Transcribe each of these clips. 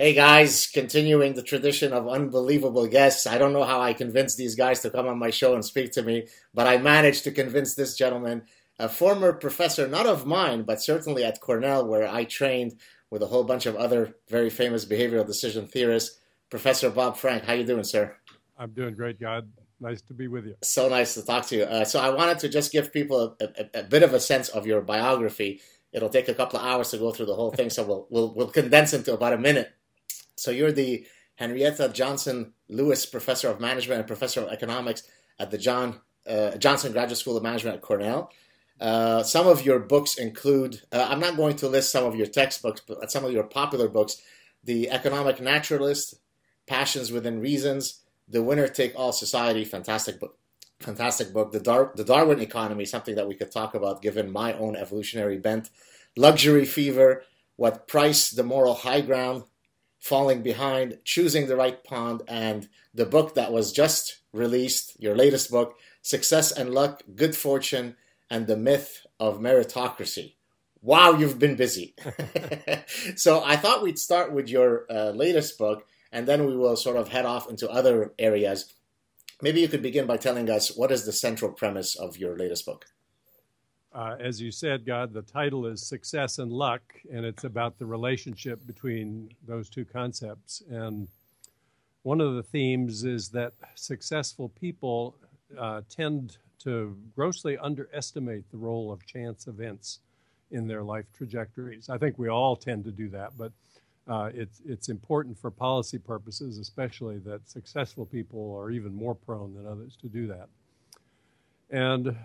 Hey guys, continuing the tradition of unbelievable guests. I don't know how I convinced these guys to come on my show and speak to me, but I managed to convince this gentleman, a former professor, not of mine, but certainly at Cornell, where I trained with a whole bunch of other very famous behavioral decision theorists. Professor Bob Frank, how you doing, sir? I'm doing great, Gad. Nice to be with you. So nice to talk to you. Uh, so I wanted to just give people a, a, a, bit of a sense of your biography. It'll take a couple of hours to go through the whole thing, so we'll we'll, we'll condense into about a minute. So you're the Henrietta Johnson Louis Professor of Management and Professor of Economics at the John uh, Johnson Graduate School of Management at Cornell. Uh, some of your books include, uh, I'm not going to list some of your textbooks, but some of your popular books The Economic Naturalist, Passions Within Reasons, The Winner Take All Society, fantastic book. Fantastic book. The, Dar- the Darwin Economy, something that we could talk about given my own evolutionary bent. Luxury Fever, What Price the Moral High Ground, Falling Behind, Choosing the Right Pond, and the book that was just released, your latest book, Success and Luck, Good Fortune, and the Myth of Meritocracy. Wow, you've been busy. so I thought we'd start with your uh, latest book, and then we will sort of head off into other areas. Maybe you could begin by telling us what is the central premise of your latest book? Uh, as you said, Gad, the title is Success and Luck, and it's about the relationship between those two concepts. And one of the themes is that successful people uh, tend to grossly underestimate the role of chance events in their life trajectories. I think we all tend to do that, but uh, it's, it's important for policy purposes, especially that successful people are even more prone than others to do that. And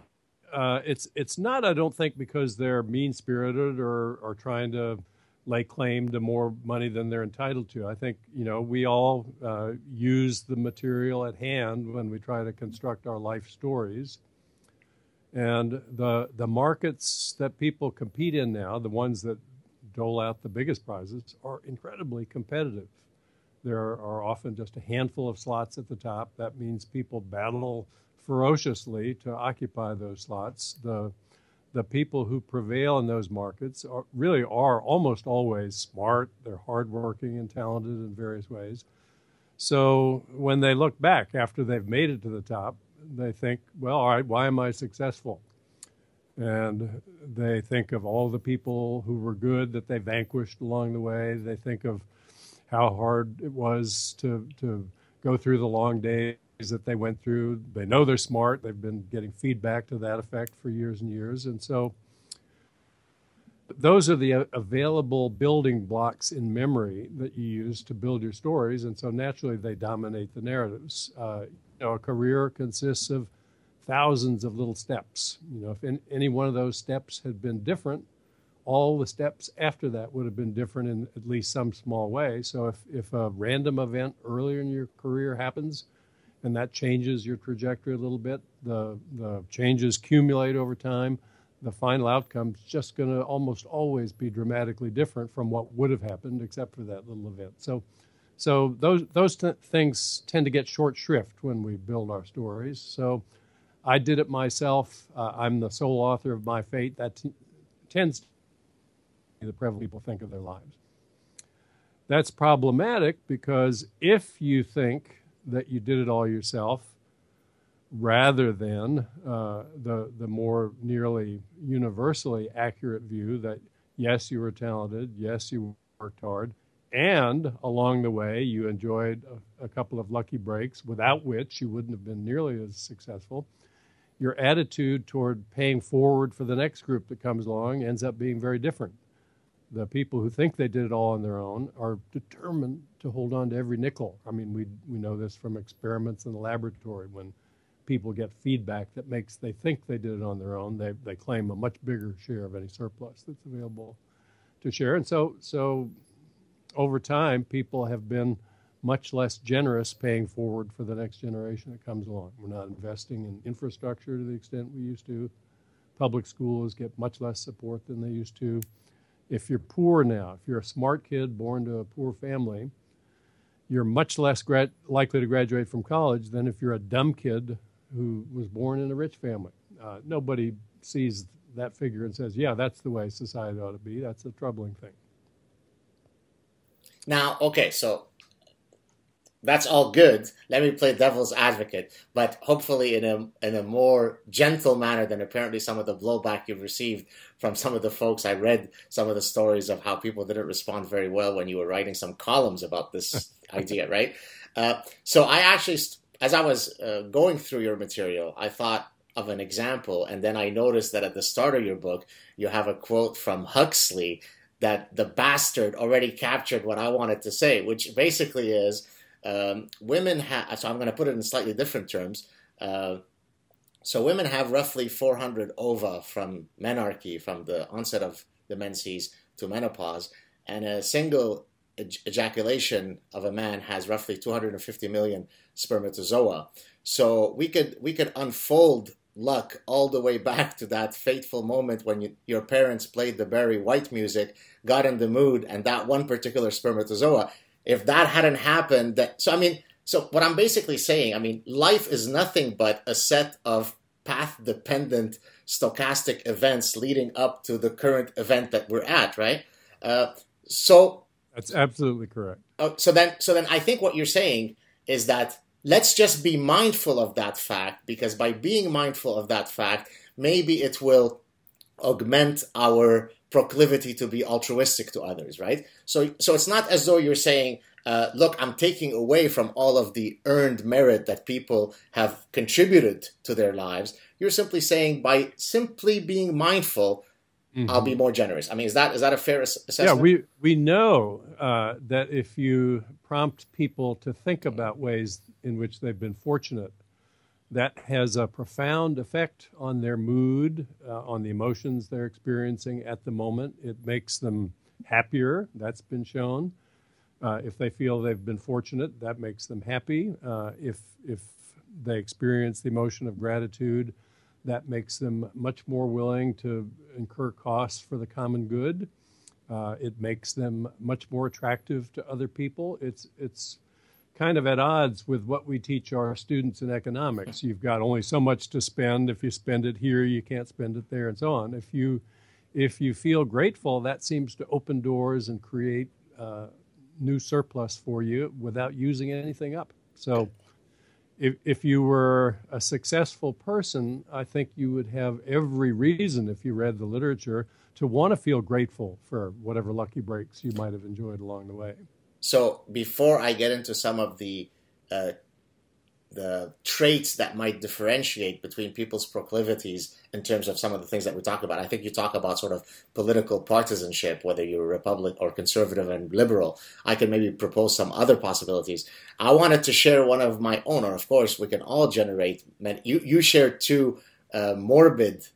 uh, it's it's not, I don't think, because they're mean spirited or, or trying to lay claim to more money than they're entitled to. I think you know we all uh, use the material at hand when we try to construct our life stories. And the the markets that people compete in now, the ones that dole out the biggest prizes, are incredibly competitive. There are often just a handful of slots at the top. That means people battle ferociously to occupy those slots. The the people who prevail in those markets are, really are almost always smart. They're hardworking and talented in various ways. So when they look back after they've made it to the top, they think, well, all right, why am I successful? And they think of all the people who were good that they vanquished along the way. They think of how hard it was to, to go through the long days that they went through. They know they're smart. They've been getting feedback to that effect for years and years. And so those are the available building blocks in memory that you use to build your stories. And so naturally they dominate the narratives. Uh, you know, a career consists of thousands of little steps. You know, if in, any one of those steps had been different, all the steps after that would have been different in at least some small way. So if, if a random event earlier in your career happens, and that changes your trajectory a little bit. The, the changes accumulate over time. The final outcome is just going to almost always be dramatically different from what would have happened, except for that little event. So, so those those t- things tend to get short shrift when we build our stories. So, I did it myself. Uh, I'm the sole author of my fate. That t- tends to be the prevalent people think of their lives. That's problematic because if you think that you did it all yourself rather than uh, the, the more nearly universally accurate view that yes, you were talented, yes, you worked hard, and along the way you enjoyed a, a couple of lucky breaks without which you wouldn't have been nearly as successful. Your attitude toward paying forward for the next group that comes along ends up being very different the people who think they did it all on their own are determined to hold on to every nickel. I mean, we we know this from experiments in the laboratory when people get feedback that makes they think they did it on their own. They they claim a much bigger share of any surplus that's available to share, and so so over time, people have been much less generous paying forward for the next generation that comes along. We're not investing in infrastructure to the extent we used to. Public schools get much less support than they used to if you're poor now, if you're a smart kid born to a poor family, you're much less grad- likely to graduate from college than if you're a dumb kid who was born in a rich family. Uh, nobody sees that figure and says, yeah, that's the way society ought to be. That's a troubling thing. Now, okay, so that's all good. Let me play devil's advocate, but hopefully in a in a more gentle manner than apparently some of the blowback you've received from some of the folks. I read some of the stories of how people didn't respond very well when you were writing some columns about this idea, right? Uh, so I actually, as I was uh, going through your material, I thought of an example, and then I noticed that at the start of your book, you have a quote from Huxley that the bastard already captured what I wanted to say, which basically is um, women have, so I'm going to put it in slightly different terms. Uh, so women have roughly 400 ova from menarche, from the onset of the menses to menopause, and a single ejaculation of a man has roughly 250 million spermatozoa. So we could we could unfold luck all the way back to that fateful moment when you, your parents played the Barry White music, got in the mood, and that one particular spermatozoa if that hadn't happened, that so I mean, so what I'm basically saying, I mean, life is nothing but a set of path dependent stochastic events leading up to the current event that we're at, right? Uh, so that's absolutely correct. Uh, so then, so then, I think what you're saying is that let's just be mindful of that fact because by being mindful of that fact, maybe it will augment our proclivity to be altruistic to others, right? So, so it's not as though you're saying, uh, look, I'm taking away from all of the earned merit that people have contributed to their lives. You're simply saying by simply being mindful, mm-hmm. I'll be more generous. I mean, is that is that a fair assessment? Yeah, we we know uh, that if you prompt people to think about ways in which they've been fortunate that has a profound effect on their mood, uh, on the emotions they're experiencing at the moment. It makes them happier. That's been shown. Uh, if they feel they've been fortunate, that makes them happy. Uh, if if they experience the emotion of gratitude, that makes them much more willing to incur costs for the common good. Uh, it makes them much more attractive to other people. It's it's kind of at odds with what we teach our students in economics. You've got only so much to spend. If you spend it here, you can't spend it there, and so on. If you if you feel grateful, that seems to open doors and create uh, new surplus for you without using anything up. So, if if you were a successful person, I think you would have every reason, if you read the literature, to want to feel grateful for whatever lucky breaks you might have enjoyed along the way. So before I get into some of the uh, the traits that might differentiate between people's proclivities in terms of some of the things that we talk about. I think you talk about sort of political partisanship, whether you're Republican or conservative and liberal. I can maybe propose some other possibilities. I wanted to share one of my own, or of course, we can all generate. You you shared two uh, morbid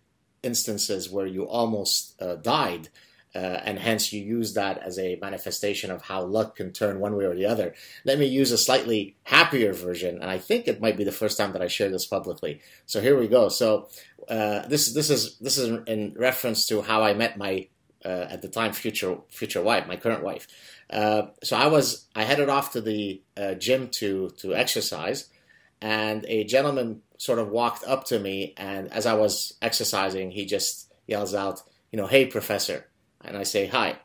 instances where you almost uh, died uh, and hence you use that as a manifestation of how luck can turn one way or the other. Let me use a slightly happier version, and I think it might be the first time that I share this publicly. So here we go. So uh, this this is this is in reference to how I met my uh, at the time future future wife, my current wife. Uh, so I was I headed off to the uh, gym to to exercise, and a gentleman sort of walked up to me, and as I was exercising, he just yells out, you know, "Hey, professor." And I say hi.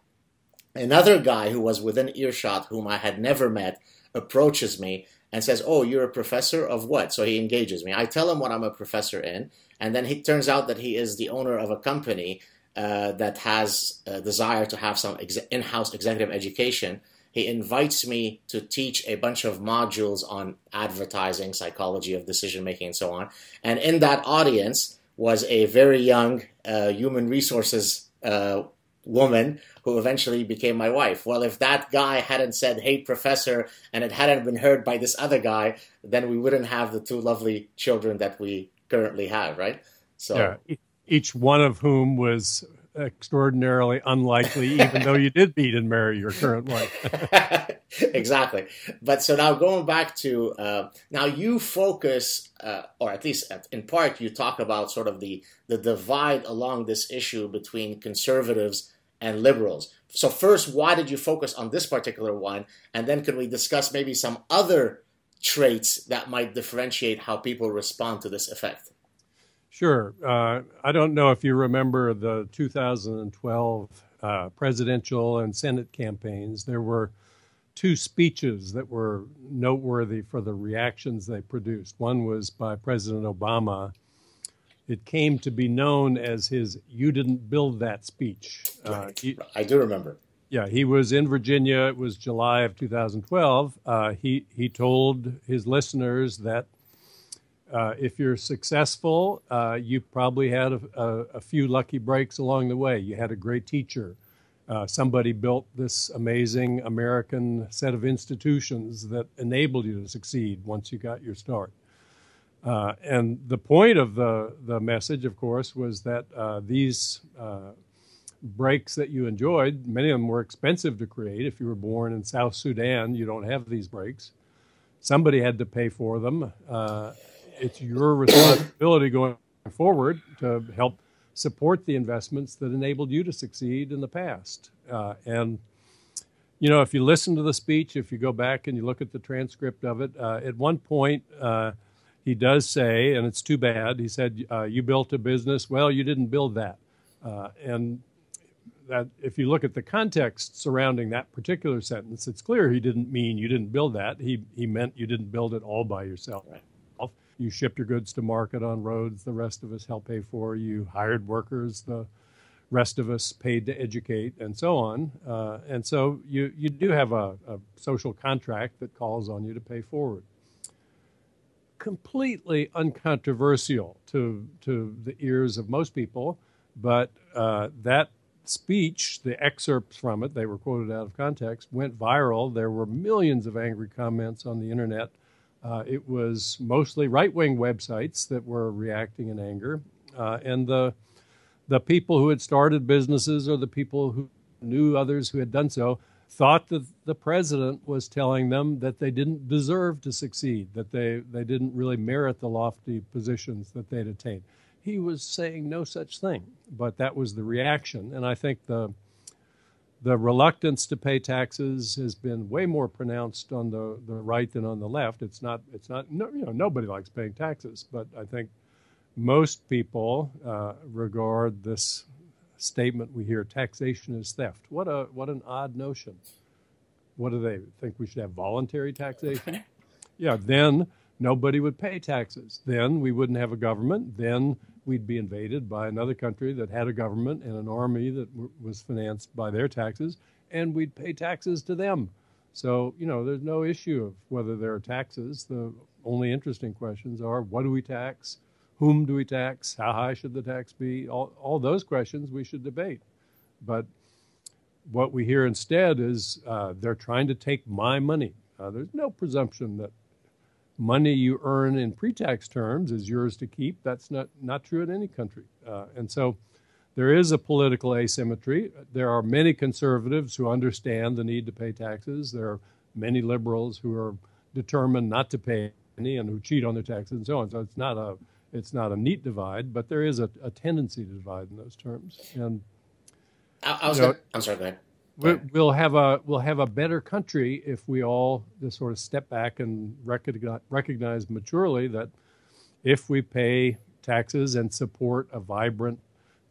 Another guy who was within earshot, whom I had never met, approaches me and says, Oh, you're a professor of what? So he engages me. I tell him what I'm a professor in, and then it turns out that he is the owner of a company uh, that has a desire to have some ex- in house executive education. He invites me to teach a bunch of modules on advertising, psychology of decision making, and so on. And in that audience was a very young uh, human resources uh, woman who eventually became my wife. Well, if that guy hadn't said, hey, professor, and it hadn't been heard by this other guy, then we wouldn't have the two lovely children that we currently have, right? So, yeah. each one of whom was extraordinarily unlikely, even though you did meet and marry your current wife. exactly. But so now going back to uh, now, you focus, uh, or at least in part, you talk about sort of the the divide along this issue between conservatives and liberals. So, first, why did you focus on this particular one? And then, can we discuss maybe some other traits that might differentiate how people respond to this effect? Sure. Uh, I don't know if you remember the 2012 uh, presidential and Senate campaigns. There were two speeches that were noteworthy for the reactions they produced. One was by President Obama. It came to be known as his "You didn't build that" speech. Uh, he, I do remember. Yeah, he was in Virginia. It was July of 2012. Uh, he he told his listeners that uh, if you're successful, uh, you probably had a, a, a, few lucky breaks along the way. You had a great teacher. Uh, somebody built this amazing American set of institutions that enabled you to succeed once you got your start. Uh, and the point of the, the message, of course, was that uh, these uh, breaks that you enjoyed, many of them were expensive to create. If you were born in South Sudan, you don't have these breaks. Somebody had to pay for them it's your responsibility going forward to help support the investments that enabled you to succeed in the past. Uh, and you know, if you listen to the speech, if you go back and you look at the transcript of it, uh, at one point uh, he does say, and it's too bad. He said, uh, "You built a business. Well, you didn't build that." Uh, and that, if you look at the context surrounding that particular sentence, it's clear he didn't mean you didn't build that. He he meant you didn't build it all by yourself. Right. You shipped your goods to market on roads, the rest of us helped pay for. You hired workers, the rest of us paid to educate, and so on. Uh, and so you, you do have a, a social contract that calls on you to pay forward. Completely uncontroversial to, to the ears of most people, but uh, that speech, the excerpts from it, they were quoted out of context, went viral. There were millions of angry comments on the internet uh, it was mostly right wing websites that were reacting in anger. Uh, and the, the people who had started businesses or the people who knew others who had done so thought that the president was telling them that they didn't deserve to succeed, that they, they didn't really merit the lofty positions that they'd attained. He was saying no such thing, but that was the reaction. And I think the, the reluctance to pay taxes has been way more pronounced on the, the right than on the left. It's not it's not no, you know nobody likes paying taxes, but I think most people uh, regard this statement we hear taxation is theft. What a what an odd notion. What do they think we should have voluntary taxation? Yeah, then nobody would pay taxes. Then we wouldn't have a government. Then we'd be invaded by another country that had a government and an army that w- was financed by their taxes, and we'd pay taxes to them. So, you know, there's no issue of whether there are taxes. The only interesting questions are what do we tax? Whom do we tax? How high should the tax be? All, all those questions we should debate. But what we hear instead is uh, they're trying to take my money. Uh, there's no presumption that money you earn in pre-tax terms is yours to keep. That's not, not true in any country. Uh, and so there is a political asymmetry. There are many conservatives who understand the need to pay taxes. There are many liberals who are determined not to pay any and who cheat on their taxes and so on. So it's not a it's not a neat divide, but there is a, a tendency to divide in those terms. And I, I was know, gonna, I'm sorry, go ahead we'll have a we'll have a better country if we all just sort of step back and recognize, recognize maturely that if we pay taxes and support a vibrant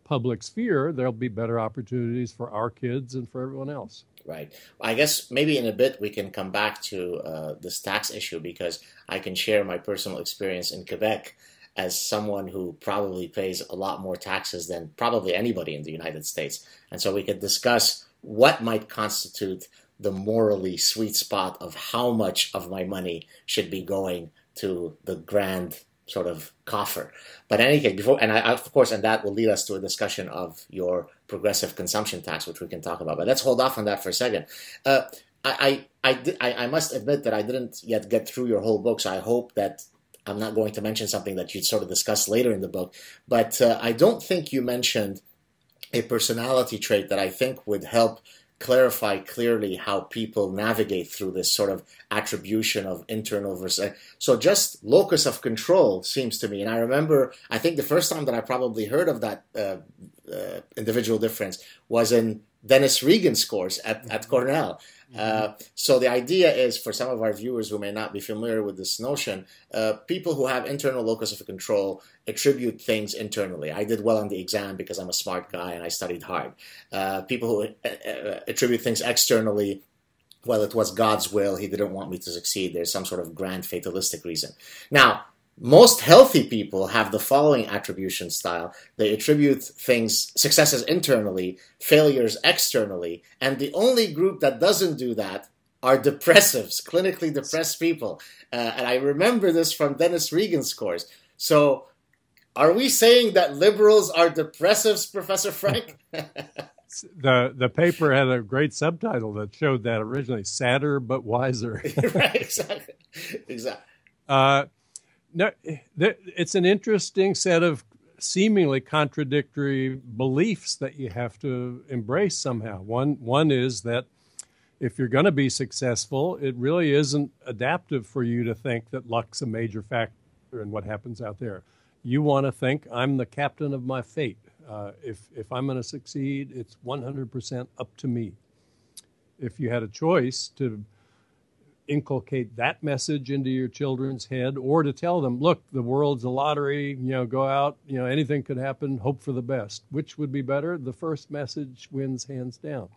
public sphere, there'll be better opportunities for our kids and for everyone else. Right. I guess maybe in a bit we can come back to uh, this tax issue because I can share my personal experience in Quebec as someone who probably pays a lot more taxes than probably anybody in the United States. And so we could discuss what might constitute the morally sweet spot of how much of my money should be going to the grand sort of coffer. But in any case, before and I, of course, and that will lead us to a discussion of your progressive consumption tax, which we can talk about. But let's hold off on that for a second. Uh, I, I, I, I must admit that I didn't yet get through your whole book, so I hope that I'm not going to mention something that you'd sort of discuss later in the book. But uh, I don't think you mentioned a personality trait that I think would help clarify clearly how people navigate through this sort of attribution of internal versus so just locus of control seems to me and i remember i think the first time that i probably heard of that uh, uh, individual difference was in dennis regan's course at, at cornell uh, so the idea is for some of our viewers who may not be familiar with this notion, uh, people who have internal locus of control attribute things internally. I did well on the exam because I'm a smart guy and I studied hard. Uh, people who uh, uh, attribute things externally well, it was God's will. He didn't want me to succeed. There's some sort of grand fatalistic reason. Now, most healthy people have the following attribution style. They attribute things, successes internally, failures externally. And the only group that doesn't do that are depressives, clinically depressed people. Uh, and I remember this from Dennis Regan's course. So, are we saying that liberals are depressives, Professor Frank? the the paper had a great subtitle that showed that originally sadder but wiser. right, exactly, exactly. Uh, no, it's an interesting set of seemingly contradictory beliefs that you have to embrace somehow. One one is that if you're going to be successful, it really isn't adaptive for you to think that luck's a major factor in what happens out there. You want to think I'm the captain of my fate. Uh, if if I'm going to succeed, it's 100% up to me. If you had a choice to inculcate that message into your children's head or to tell them look the world's a lottery you know go out you know anything could happen hope for the best. Which would be better? The first message wins hands down.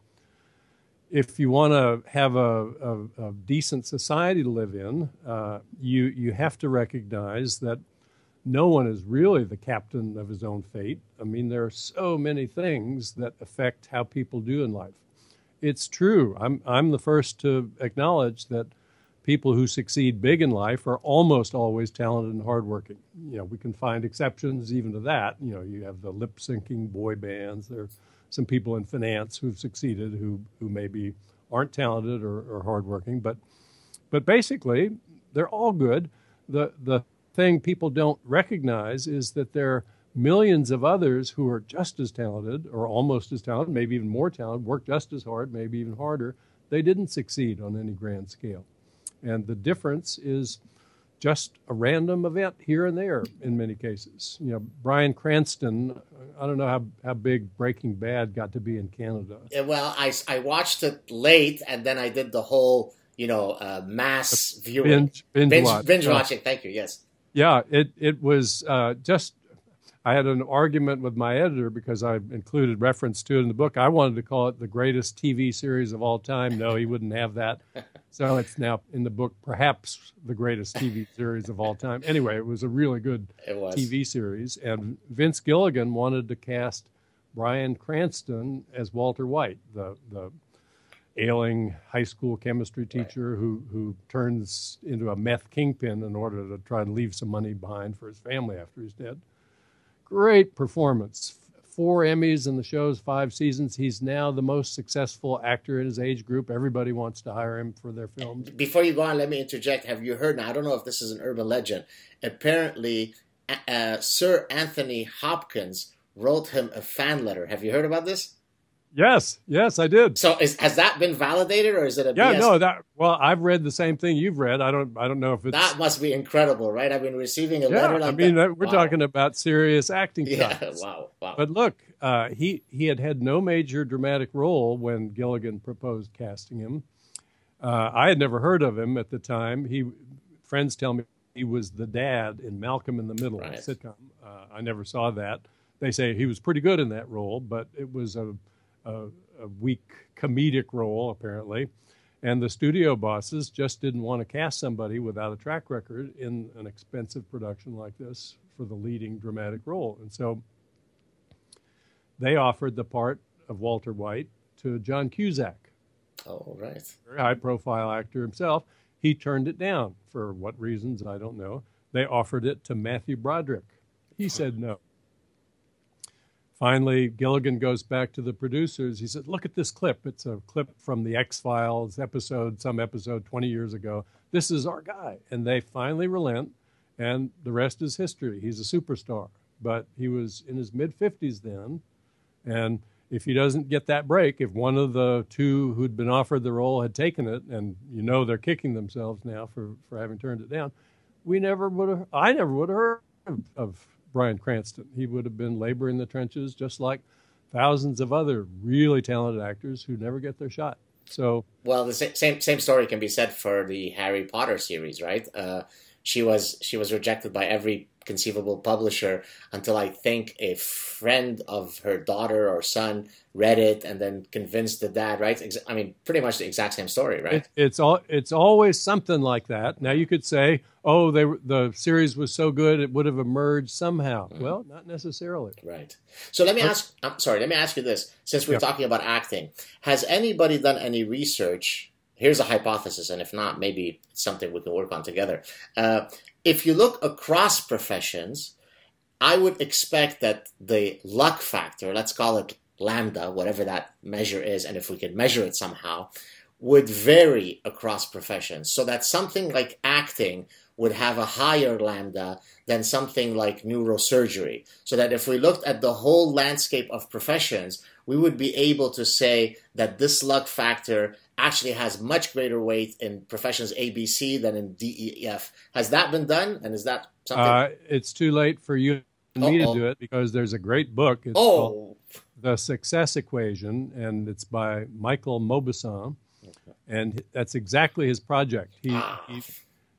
If you want to have a, a, a, decent society to live in uh, you you have to recognize that no one is really the captain of his own fate. I mean there are so many things that affect how people do in life. It's true. I'm I'm the first to acknowledge that people who succeed big in life are almost always talented and hardworking. You know, we can find exceptions even to that. You know, you have the lip syncing boy bands. There are some people in finance who've succeeded who who maybe aren't talented or, or hardworking, but but basically they're all good. The the thing people don't recognize is that they're millions of others who are just as talented or almost as talented, maybe even more talented, work just as hard, maybe even harder. They didn't succeed on any grand scale. And the difference is just a random event here and there in many cases. You know, Bryan Cranston, I don't know how, how big Breaking Bad got to be in Canada. Yeah, well, I, I watched it late and then I did the whole, you know, uh, mass viewing. Binge, binge, binge, watch. binge watching. Thank you. Yes. Yeah, it, it was uh, just I had an argument with my editor because I included reference to it in the book. I wanted to call it the greatest TV series of all time. No, he wouldn't have that. So it's now in the book, perhaps the greatest TV series of all time. Anyway, it was a really good TV series. And Vince Gilligan wanted to cast Bryan Cranston as Walter White, the, the ailing high school chemistry teacher right. who, who turns into a meth kingpin in order to try and leave some money behind for his family after he's dead. Great performance. Four Emmys in the show's five seasons. He's now the most successful actor in his age group. Everybody wants to hire him for their films. Before you go on, let me interject. Have you heard? Now, I don't know if this is an urban legend. Apparently, uh, Sir Anthony Hopkins wrote him a fan letter. Have you heard about this? Yes, yes, I did. So is, has that been validated, or is it a yeah? BS? No, that well, I've read the same thing you've read. I don't, I don't know if it's that must be incredible, right? I've been receiving a yeah, letter like I mean, that. we're wow. talking about serious acting. Yeah, chops. wow, wow. But look, uh, he he had had no major dramatic role when Gilligan proposed casting him. Uh, I had never heard of him at the time. He friends tell me he was the dad in Malcolm in the Middle, right. sitcom. Uh, I never saw that. They say he was pretty good in that role, but it was a, a a weak comedic role, apparently. And the studio bosses just didn't want to cast somebody without a track record in an expensive production like this for the leading dramatic role. And so they offered the part of Walter White to John Cusack. Oh, right. Very high profile actor himself. He turned it down for what reasons, I don't know. They offered it to Matthew Broderick. He said no. Finally, Gilligan goes back to the producers. He said, Look at this clip. It's a clip from the X Files episode, some episode 20 years ago. This is our guy. And they finally relent, and the rest is history. He's a superstar. But he was in his mid 50s then. And if he doesn't get that break, if one of the two who'd been offered the role had taken it, and you know they're kicking themselves now for, for having turned it down, we never would have, I never would have heard of, of Bryan Cranston. He would have been laboring the trenches just like thousands of other really talented actors who never get their shot. So, well, the same same story can be said for the Harry Potter series, right? Uh, she was she was rejected by every conceivable publisher until I think a friend of her daughter or son read it and then convinced the dad. Right? I mean, pretty much the exact same story, right? It, it's all it's always something like that. Now you could say, oh, they the series was so good it would have emerged somehow. Mm-hmm. Well, not necessarily. Right. So let me ask. I'm sorry. Let me ask you this. Since we're yeah. talking about acting, has anybody done any research? Here's a hypothesis, and if not, maybe it's something we can work on together. Uh, if you look across professions, I would expect that the luck factor, let's call it lambda, whatever that measure is, and if we can measure it somehow, would vary across professions. So that something like acting would have a higher lambda than something like neurosurgery. So that if we looked at the whole landscape of professions, we would be able to say that this luck factor actually has much greater weight in professions ABC than in DEF. Has that been done? And is that something? Uh, it's too late for you and me to do it because there's a great book. It's oh. The Success Equation, and it's by Michael Mauboussin. Okay. And that's exactly his project. He, ah. he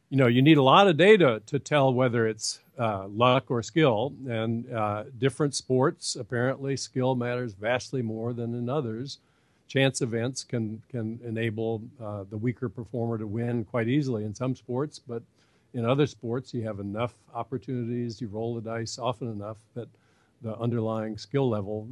you know, you need a lot of data to tell whether it's uh, luck or skill. And uh, different sports, apparently, skill matters vastly more than in others. Chance events can can enable uh, the weaker performer to win quite easily in some sports, but in other sports, you have enough opportunities, you roll the dice often enough that the underlying skill level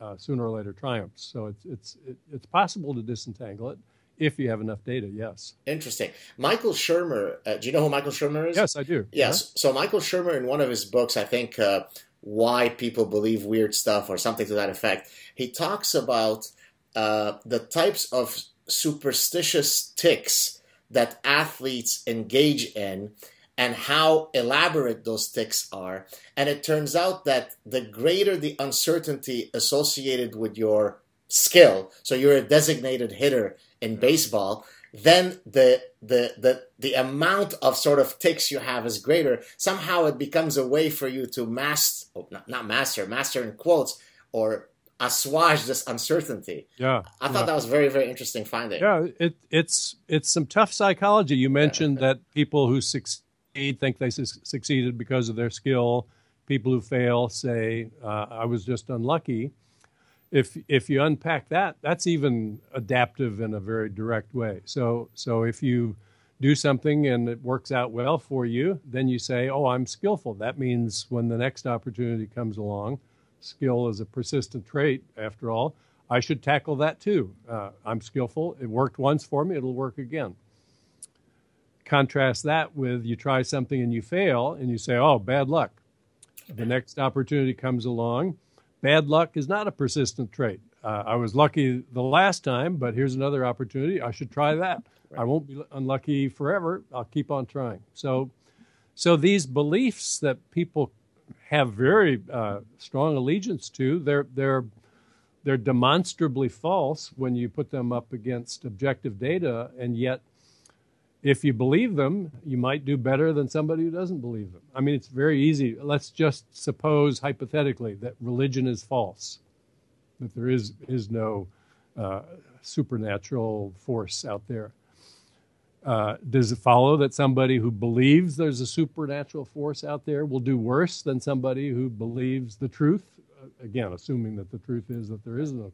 uh, sooner or later triumphs. So it's it's it's possible to disentangle it if you have enough data, yes. Interesting. Michael Shermer, uh, do you know who Michael Shermer is? Yes, I do. Yes. Uh-huh. So Michael Shermer, in one of his books, I think uh, Why People Believe Weird Stuff or something to that effect, he talks about uh, the types of superstitious tics that athletes engage in and how elaborate those tics are. And it turns out that the greater the uncertainty associated with your skill, so you're a designated hitter in baseball, then the the the the amount of sort of tics you have is greater. Somehow it becomes a way for you to master, oh, not, not master, master in quotes, or assuage this uncertainty. Yeah, I thought yeah. that was very very interesting finding. Yeah, it, it's it's some tough psychology. You mentioned yeah. that people who succeed think they su- succeeded because of their skill. People who fail say, uh, "I was just unlucky." if if you unpack that, that's even adaptive in a very direct way. So so if you do something and it works out well for you, then you say, "Oh, I'm skillful." That means when the next opportunity comes along, skill is a persistent trait after all. I should tackle that too. Uh, I'm skillful. It worked once for me. It'll work again. Contrast that with you try something and you fail, and you say, "Oh, bad luck." The next opportunity comes along bad luck is not a persistent trait. Uh, I was lucky the last time, but here's another opportunity. I should try that. Right. I won't be unlucky forever. I'll keep on trying. So, so these beliefs that people have very uh, strong allegiance to, they're they're they're demonstrably false when you put them up against objective data, and yet if you believe them, you might do better than somebody who doesn't believe them. I mean, it's very easy. Let's just suppose hypothetically that religion is false, that there is is no uh, supernatural force out there. Uh, does it follow that somebody who believes there's a supernatural force out there will do worse than somebody who believes the truth? Uh, again, assuming that the truth is that there isn't a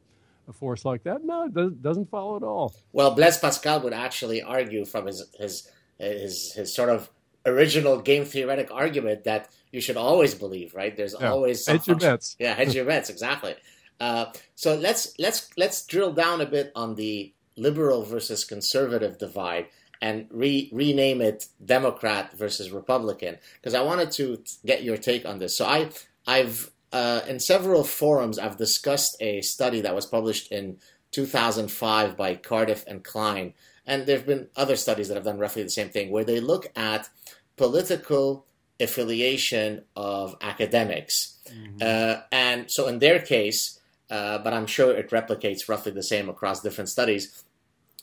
a force like that? No, it doesn't follow at all. Well, Blaise Pascal would actually argue from his his his, his sort of original game theoretic argument that you should always believe, right? There's yeah. always hedge your bets. Yeah, hedge your bets exactly. Uh, so let's let's let's drill down a bit on the liberal versus conservative divide and re- rename it Democrat versus Republican because I wanted to get your take on this. So I I've uh, in several forums, I've discussed a study that was published in 2005 by Cardiff and Klein, and there have been other studies that have done roughly the same thing, where they look at political affiliation of academics. Mm-hmm. Uh, and so in their case, uh, but I'm sure it replicates roughly the same across different studies,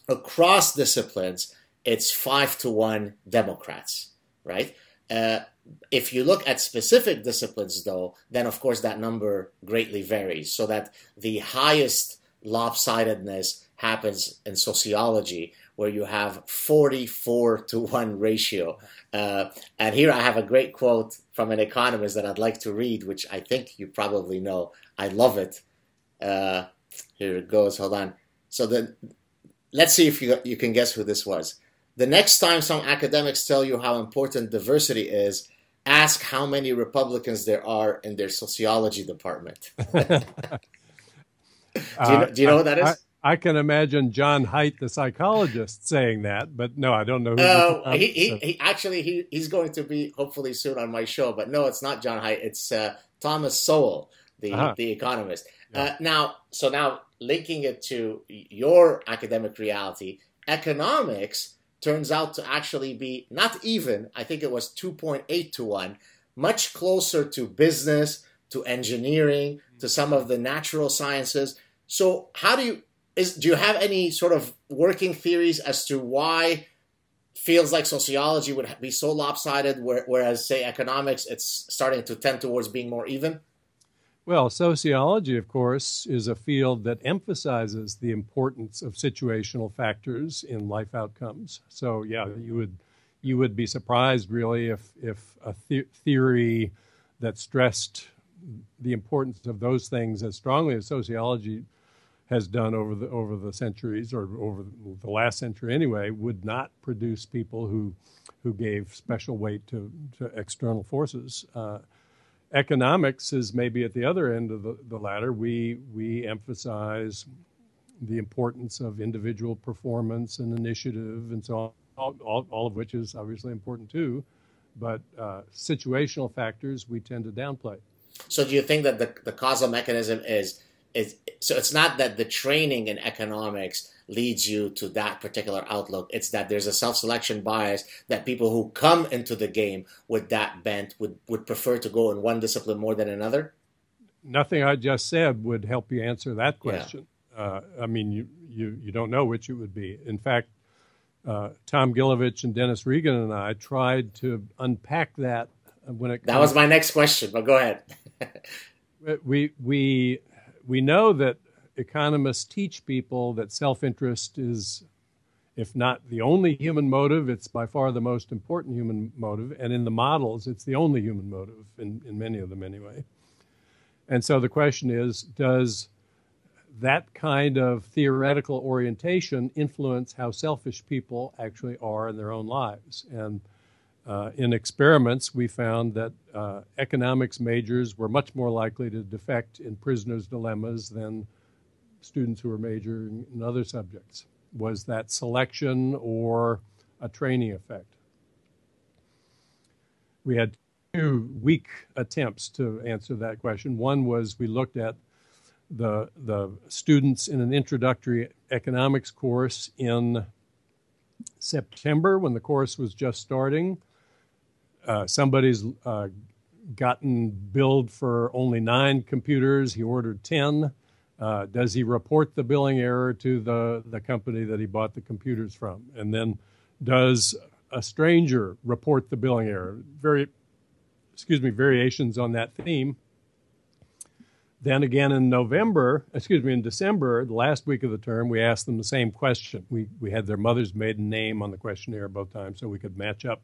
across disciplines, it's five to one Democrats, right? Uh, if you look at specific disciplines, though, then of course that number greatly varies. So that the highest lopsidedness happens in sociology, where you have 44 to 1 ratio. Uh, and here I have a great quote from an economist that I'd like to read, which I think you probably know. I love it. Uh, here it goes. Hold on. So then, let's see if you, you can guess who this was. The next time some academics tell you how important diversity is, ask how many Republicans there are in their sociology department. do, you know, do you know what that is? I, I, can imagine John Haidt, the psychologist, saying that, but no, I don't know. Who uh, he, he, he, actually he, he's going to be hopefully soon on my show, but no, it's not John Haidt. It's uh, Thomas Sowell, the uh-huh. the economist. Yeah. Uh, now, so now linking it to your academic reality, economics turns out to actually be not even, I think it was 2.8 to 1, much closer to business, to engineering, to some of the natural sciences. So, how do you is do you have any sort of working theories as to why fields like sociology would be so lopsided, whereas say economics, it's starting to tend towards being more even? Well, sociology, of course, is a field that emphasizes the importance of situational factors in life outcomes. So, yeah, you would you would be surprised really if if a the- theory that stressed the importance of those things as strongly as sociology has done over the over the centuries or over the last century anyway would not produce people who who gave special weight to, to external forces. Uh, economics is maybe at the other end of the, the ladder. We, we emphasize the importance of individual performance and initiative and so on, all, all, all of which is obviously important too. But uh, situational factors we tend to downplay. So, do you think that the, the causal mechanism is is so it's not that the training in economics leads you to that particular outlook. It's that there's a self-selection bias that people who come into the game with that bent would, would prefer to go in one discipline more than another. Nothing I just said would help you answer that question. Yeah. Uh, I mean, you, you, you don't know which it would be. In fact, uh, Tom Gilovich and Dennis Regan and I tried to unpack that when it. That was my next question, but go ahead. we we we know that economists teach people that self interest is, if not the only human motive, it's by far the most important human motive. And in the models, it's the only human motive, in, in many of them anyway. And so the question is does that kind of theoretical orientation influence how selfish people actually are in their own lives? And uh, in experiments, we found that uh, economics majors were much more likely to defect in prisoners' dilemmas than students who were majoring in other subjects. Was that selection or a training effect? We had two weak attempts to answer that question. One was we looked at the, the students in an introductory economics course in September when the course was just starting uh, somebody's uh, gotten billed for only nine computers. He ordered 10. Uh, does he report the billing error to the, the company that he bought the computers from? And then does a stranger report the billing error? Very, excuse me, variations on that theme. Then again in November, excuse me, in December, the last week of the term, we asked them the same question. We, we had their mother's maiden name on the questionnaire both times so we could match up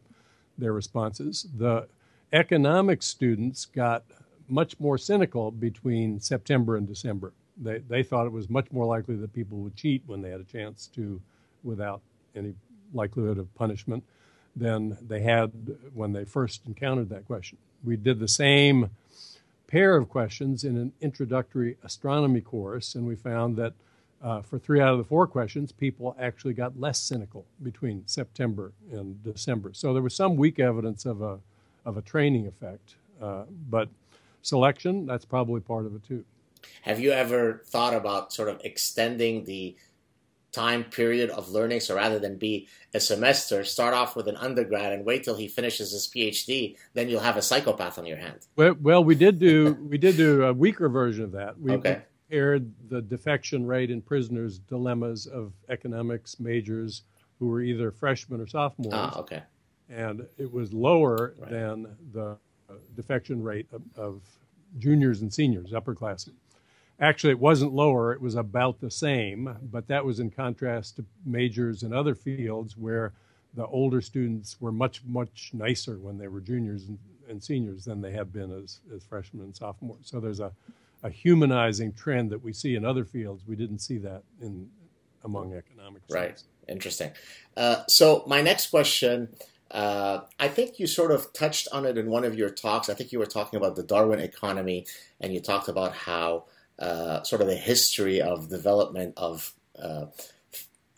their responses. The economics students got much more cynical between September and December. They, they thought it was much more likely that people would cheat when they had a chance to without any likelihood of punishment than they had when they first encountered that question. We did the same pair of questions in an introductory astronomy course, and we found that uh, for three out of the four questions, people actually got less cynical between September and December. So there was some weak evidence of a of a training effect, uh, but selection that's probably part of it too. Have you ever thought about sort of extending the time period of learning? So rather than be a semester, start off with an undergrad and wait till he finishes his PhD. Then you'll have a psychopath on your hand. Well, well we did do we did do a weaker version of that. We, okay compared the defection rate in prisoners' dilemmas of economics majors who were either freshmen or sophomores. Ah, okay. And it was lower right. than the defection rate of, of, juniors and seniors, upperclassmen. Actually, it wasn't lower, it was about the same, but that was in contrast to majors in other fields where the older students were much, much nicer when they were juniors and, and seniors than they have been as, as freshmen and sophomores. So there's a, a humanizing trend that we see in other fields. We didn't see that in among economics. Right. Interesting. Uh, so my next question, uh, I think you sort of touched on it in one of your talks. I think you were talking about the Darwin economy, and you talked about how uh, sort of the history of development of uh,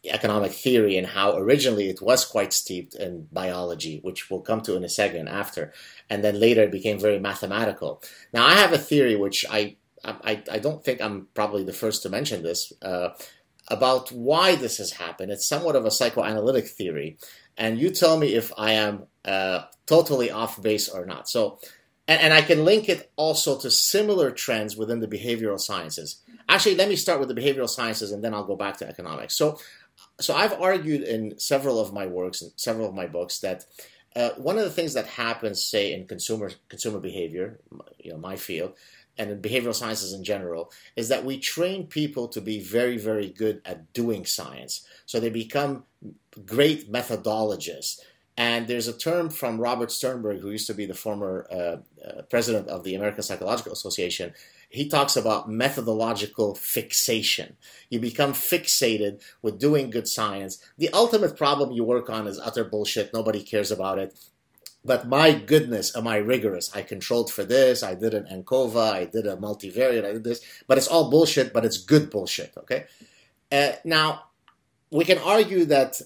economic theory and how originally it was quite steeped in biology, which we'll come to in a second after, and then later it became very mathematical. Now, I have a theory which I I, I don't think I'm probably the first to mention this uh, about why this has happened. It's somewhat of a psychoanalytic theory, and you tell me if I am uh, totally off base or not. So and, and I can link it also to similar trends within the behavioral sciences. Actually, let me start with the behavioral sciences and then I'll go back to economics. So, so I've argued in several of my works and several of my books that uh, one of the things that happens, say, in consumer consumer behavior, you know, my field, and in behavioral sciences in general, is that we train people to be very, very good at doing science. So they become great methodologists. And there's a term from Robert Sternberg, who used to be the former uh, uh, president of the American Psychological Association. He talks about methodological fixation. You become fixated with doing good science. The ultimate problem you work on is utter bullshit. Nobody cares about it. But my goodness, am I rigorous? I controlled for this. I did an ANCOVA. I did a multivariate. I did this. But it's all bullshit, but it's good bullshit. Okay. Uh, now, we can argue that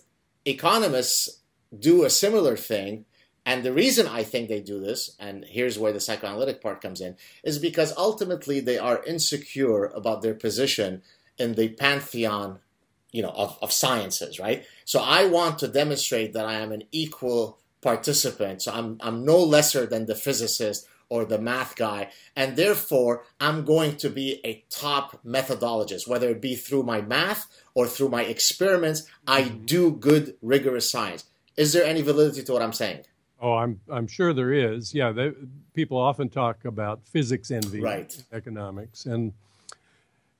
economists do a similar thing. And the reason I think they do this, and here's where the psychoanalytic part comes in, is because ultimately they are insecure about their position in the pantheon, you know, of, of sciences, right? So I want to demonstrate that I am an equal participant. So I'm I'm no lesser than the physicist or the math guy, and therefore I'm going to be a top methodologist, whether it be through my math or through my experiments. I mm-hmm. do good rigorous science. Is there any validity to what I'm saying? Oh, I'm I'm sure there is. Yeah, they, people often talk about physics envy, right? Economics, and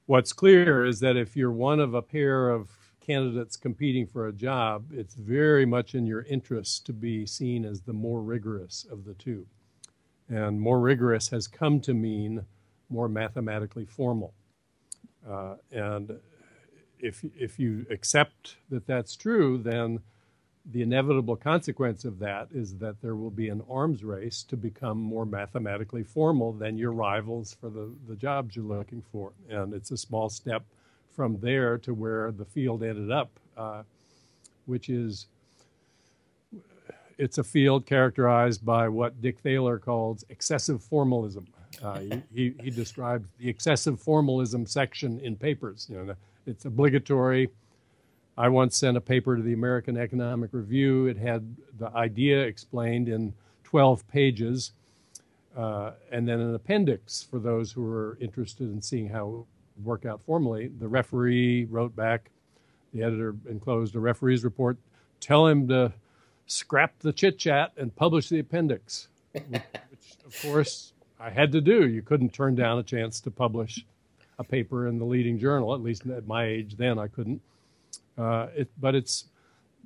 what's clear is that if you're one of a pair of candidates competing for a job, it's very much in your interest to be seen as the more rigorous of the two, and more rigorous has come to mean more mathematically formal, uh, and if if you accept that that's true, then the inevitable consequence of that is that there will be an arms race to become more mathematically formal than your rivals for the, the jobs you're looking for. And it's a small step from there to where the field ended up, uh, which is it's a field characterized by what Dick Thaler calls excessive formalism. Uh, he, he, he describes the excessive formalism section in papers. You know, it's obligatory I once sent a paper to the American Economic Review. It had the idea explained in 12 pages, uh, and then an appendix for those who were interested in seeing how it would work out formally. The referee wrote back, the editor enclosed a referee's report, tell him to scrap the chit chat and publish the appendix, which, of course, I had to do. You couldn't turn down a chance to publish a paper in the leading journal, at least at my age then, I couldn't. Uh, it, but it's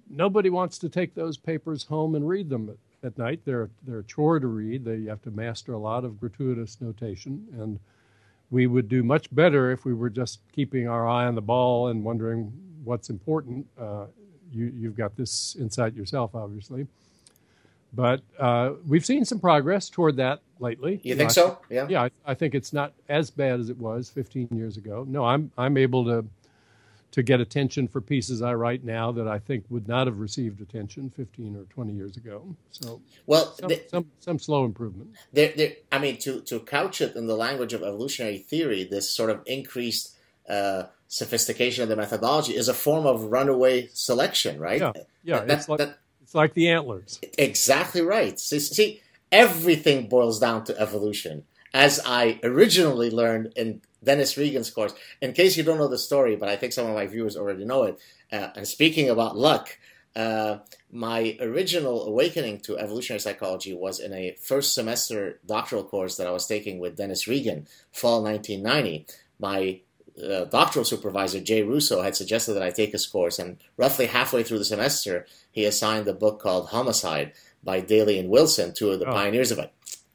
nobody wants to take those papers home and read them at, at night. They're they're a chore to read. They, you have to master a lot of gratuitous notation, and we would do much better if we were just keeping our eye on the ball and wondering what's important. Uh, you, you've got this insight yourself, obviously. But uh, we've seen some progress toward that lately. You, you think know, so? Yeah. Yeah, I, I, think it's not as bad as it was 15 years ago. No, I'm I'm able to to get attention for pieces I write now that I think would not have received attention 15 or 20 years ago. So, well, some, the, some, some, slow improvement. There, there, I mean, to, to couch it in the language of evolutionary theory, this sort of increased uh, sophistication of the methodology is a form of runaway selection, right? Yeah, yeah. That, it's, like, that, it's like the antlers. Exactly right. See, see, everything boils down to evolution. As I originally learned in Dennis Regan's course. In case you don't know the story, but I think some of my viewers already know it. Uh, and speaking about luck, uh, my original awakening to evolutionary psychology was in a first semester doctoral course that I was taking with Dennis Regan, fall 1990. my uh, doctoral supervisor, Jay Russo, had suggested that I take his course. And roughly halfway through the semester, he assigned a book called Homicide by Daly and Wilson, two of the oh. pioneers of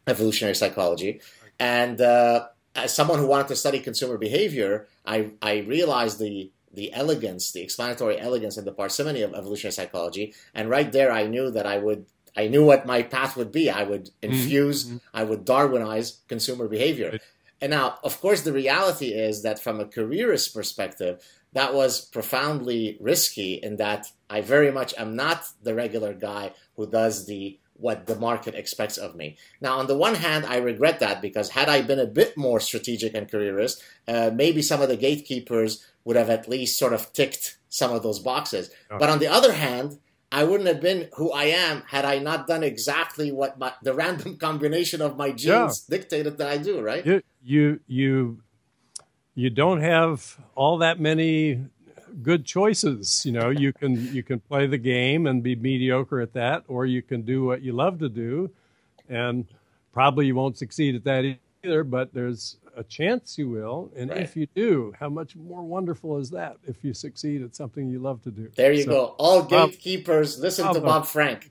evolutionary psychology. And uh, as someone who wanted to study consumer behavior, I, I realized the the elegance, the explanatory elegance and the parsimony of evolutionary psychology. And right there, I knew that I would, I knew what my path would be. I would mm-hmm. infuse, mm-hmm. I would Darwinize consumer behavior. And now, of course, the reality is that from a careerist perspective, that was profoundly risky in that I very much am not the regular guy who does the what the market expects of me. Now, on the one hand, I regret that because had I been a bit more strategic and careerist, uh, maybe some of the gatekeepers would have at least sort of ticked some of those boxes. Okay. But on the other hand, I wouldn't have been who I am had I not done exactly what my, the random combination of my genes yeah. dictated that I do. Right? You you you you don't have all that many good choices. You know, you can you can play the game and be mediocre at that, or you can do what you love to do, and probably you won't succeed at that either. But there's a chance you will. And right. if you do, how much more wonderful is that if you succeed at something you love to do? There you so, go. All gatekeepers, listen to Bob Frank.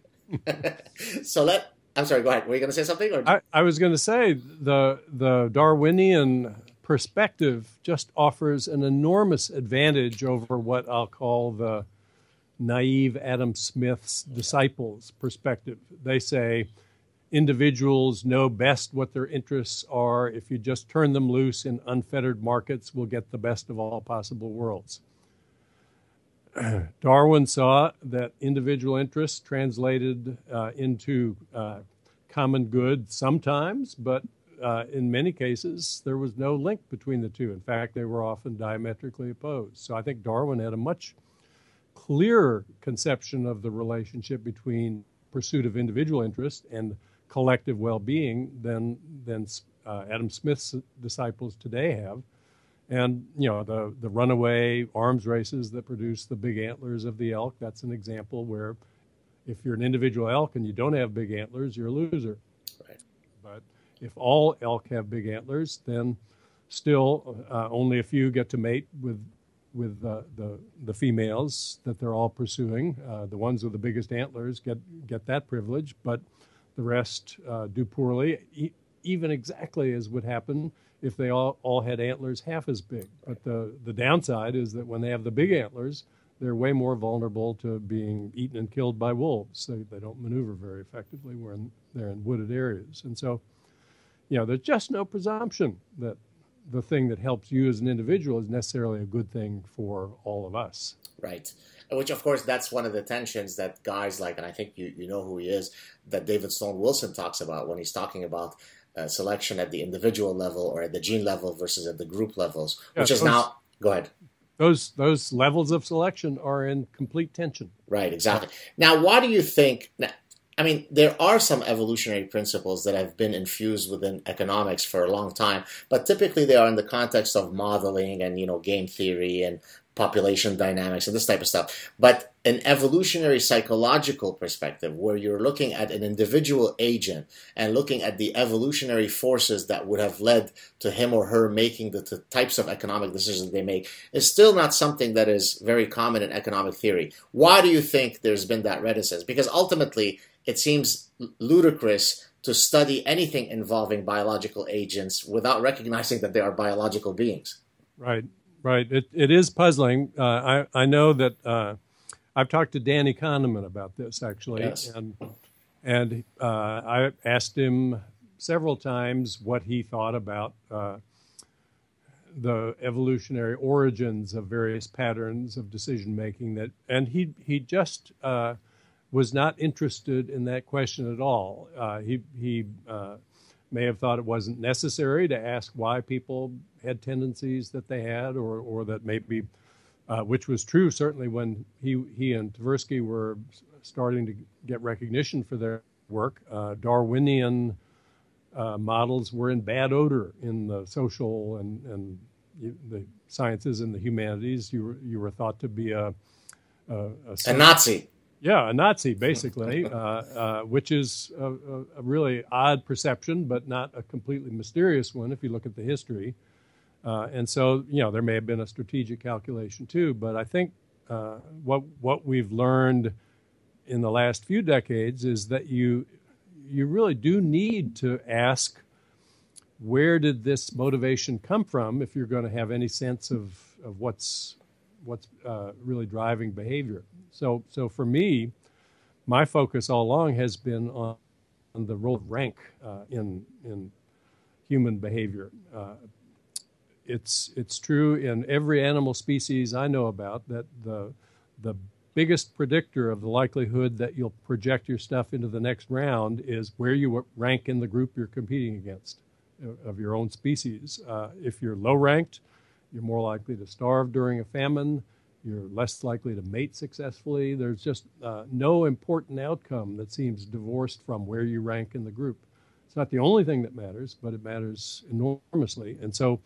so let I'm sorry, go ahead. Were you going to say something? Or? I, I was going to say the the Darwinian perspective just offers an enormous advantage over what I'll call the naive Adam Smith's disciples perspective. They say, individuals know best what their interests are. If you just turn them loose in unfettered markets, we'll get the best of all possible worlds. Darwin saw that individual interests translated uh, into uh, common good sometimes, but uh, in many cases, there was no link between the two. In fact, they were often diametrically opposed. So I think Darwin had a much clearer conception of the relationship between pursuit of individual interest and collective well-being than than uh, Adam Smith's disciples today have. And you know the the runaway arms races that produce the big antlers of the elk. That's an example where, if you're an individual elk and you don't have big antlers, you're a loser. Right. But if all elk have big antlers, then still uh, only a few get to mate with with uh, the the females that they're all pursuing. Uh, the ones with the biggest antlers get get that privilege, but the rest uh, do poorly, even exactly as would happen if they all, all had antlers half as big. But the, the downside is that when they have the big antlers, they're way more vulnerable to being eaten and killed by wolves. They, they don't maneuver very effectively when they're in wooded areas. And so, you know, there's just no presumption that the thing that helps you as an individual is necessarily a good thing for all of us. Right which of course that's one of the tensions that guys like, and I think you, you know who he is, that David Sloan Wilson talks about when he's talking about uh, selection at the individual level or at the gene level versus at the group levels, yeah, which is those, now. Go ahead. Those those levels of selection are in complete tension. Right. Exactly. Now, why do you think? I mean, there are some evolutionary principles that have been infused within economics for a long time, but typically they are in the context of modeling and you know game theory and population dynamics and this type of stuff. But an evolutionary psychological perspective, where you're looking at an individual agent and looking at the evolutionary forces that would have led to him or her making the, the types of economic decisions they make, is still not something that is very common in economic theory. Why do you think there's been that reticence? Because ultimately, it seems ludicrous to study anything involving biological agents without recognizing that they are biological beings. Right. Right. It, it is puzzling. Uh, I, I know that uh, I've talked to Danny Kahneman about this actually, yes. and and uh, I asked him several times what he thought about uh, the evolutionary origins of various patterns of decision making. That and he he just uh, was not interested in that question at all. Uh, he he may have thought it wasn't necessary to ask why people had tendencies that they had, or or that maybe, uh, which was true certainly when he he and Tversky were starting to get recognition for their work. Uh, Darwinian uh, models were in bad odor in the social and and the sciences and the humanities. You were you were thought to be a a, a, a Nazi. Yeah, a Nazi, basically, uh, uh, which is a, a, really odd perception, but not a completely mysterious one if you look at the history. Uh, and so, you know, there may have been a strategic calculation too, but I think uh, what what we've learned in the last few decades is that you you really do need to ask where did this motivation come from if you're going to have any sense of, of what's what's uh, really driving behavior. So so for me, my focus all along has been on, on the role of rank uh, in in human behavior. Uh, it's it's true in every animal species I know about that the the biggest predictor of the likelihood that you'll project your stuff into the next round is where you rank in the group you're competing against uh, of your own species. Uh, if you're low ranked, you're more likely to starve during a famine. You're less likely to mate successfully. There's just uh, no important outcome that seems divorced from where you rank in the group. It's not the only thing that matters, but it matters enormously. And so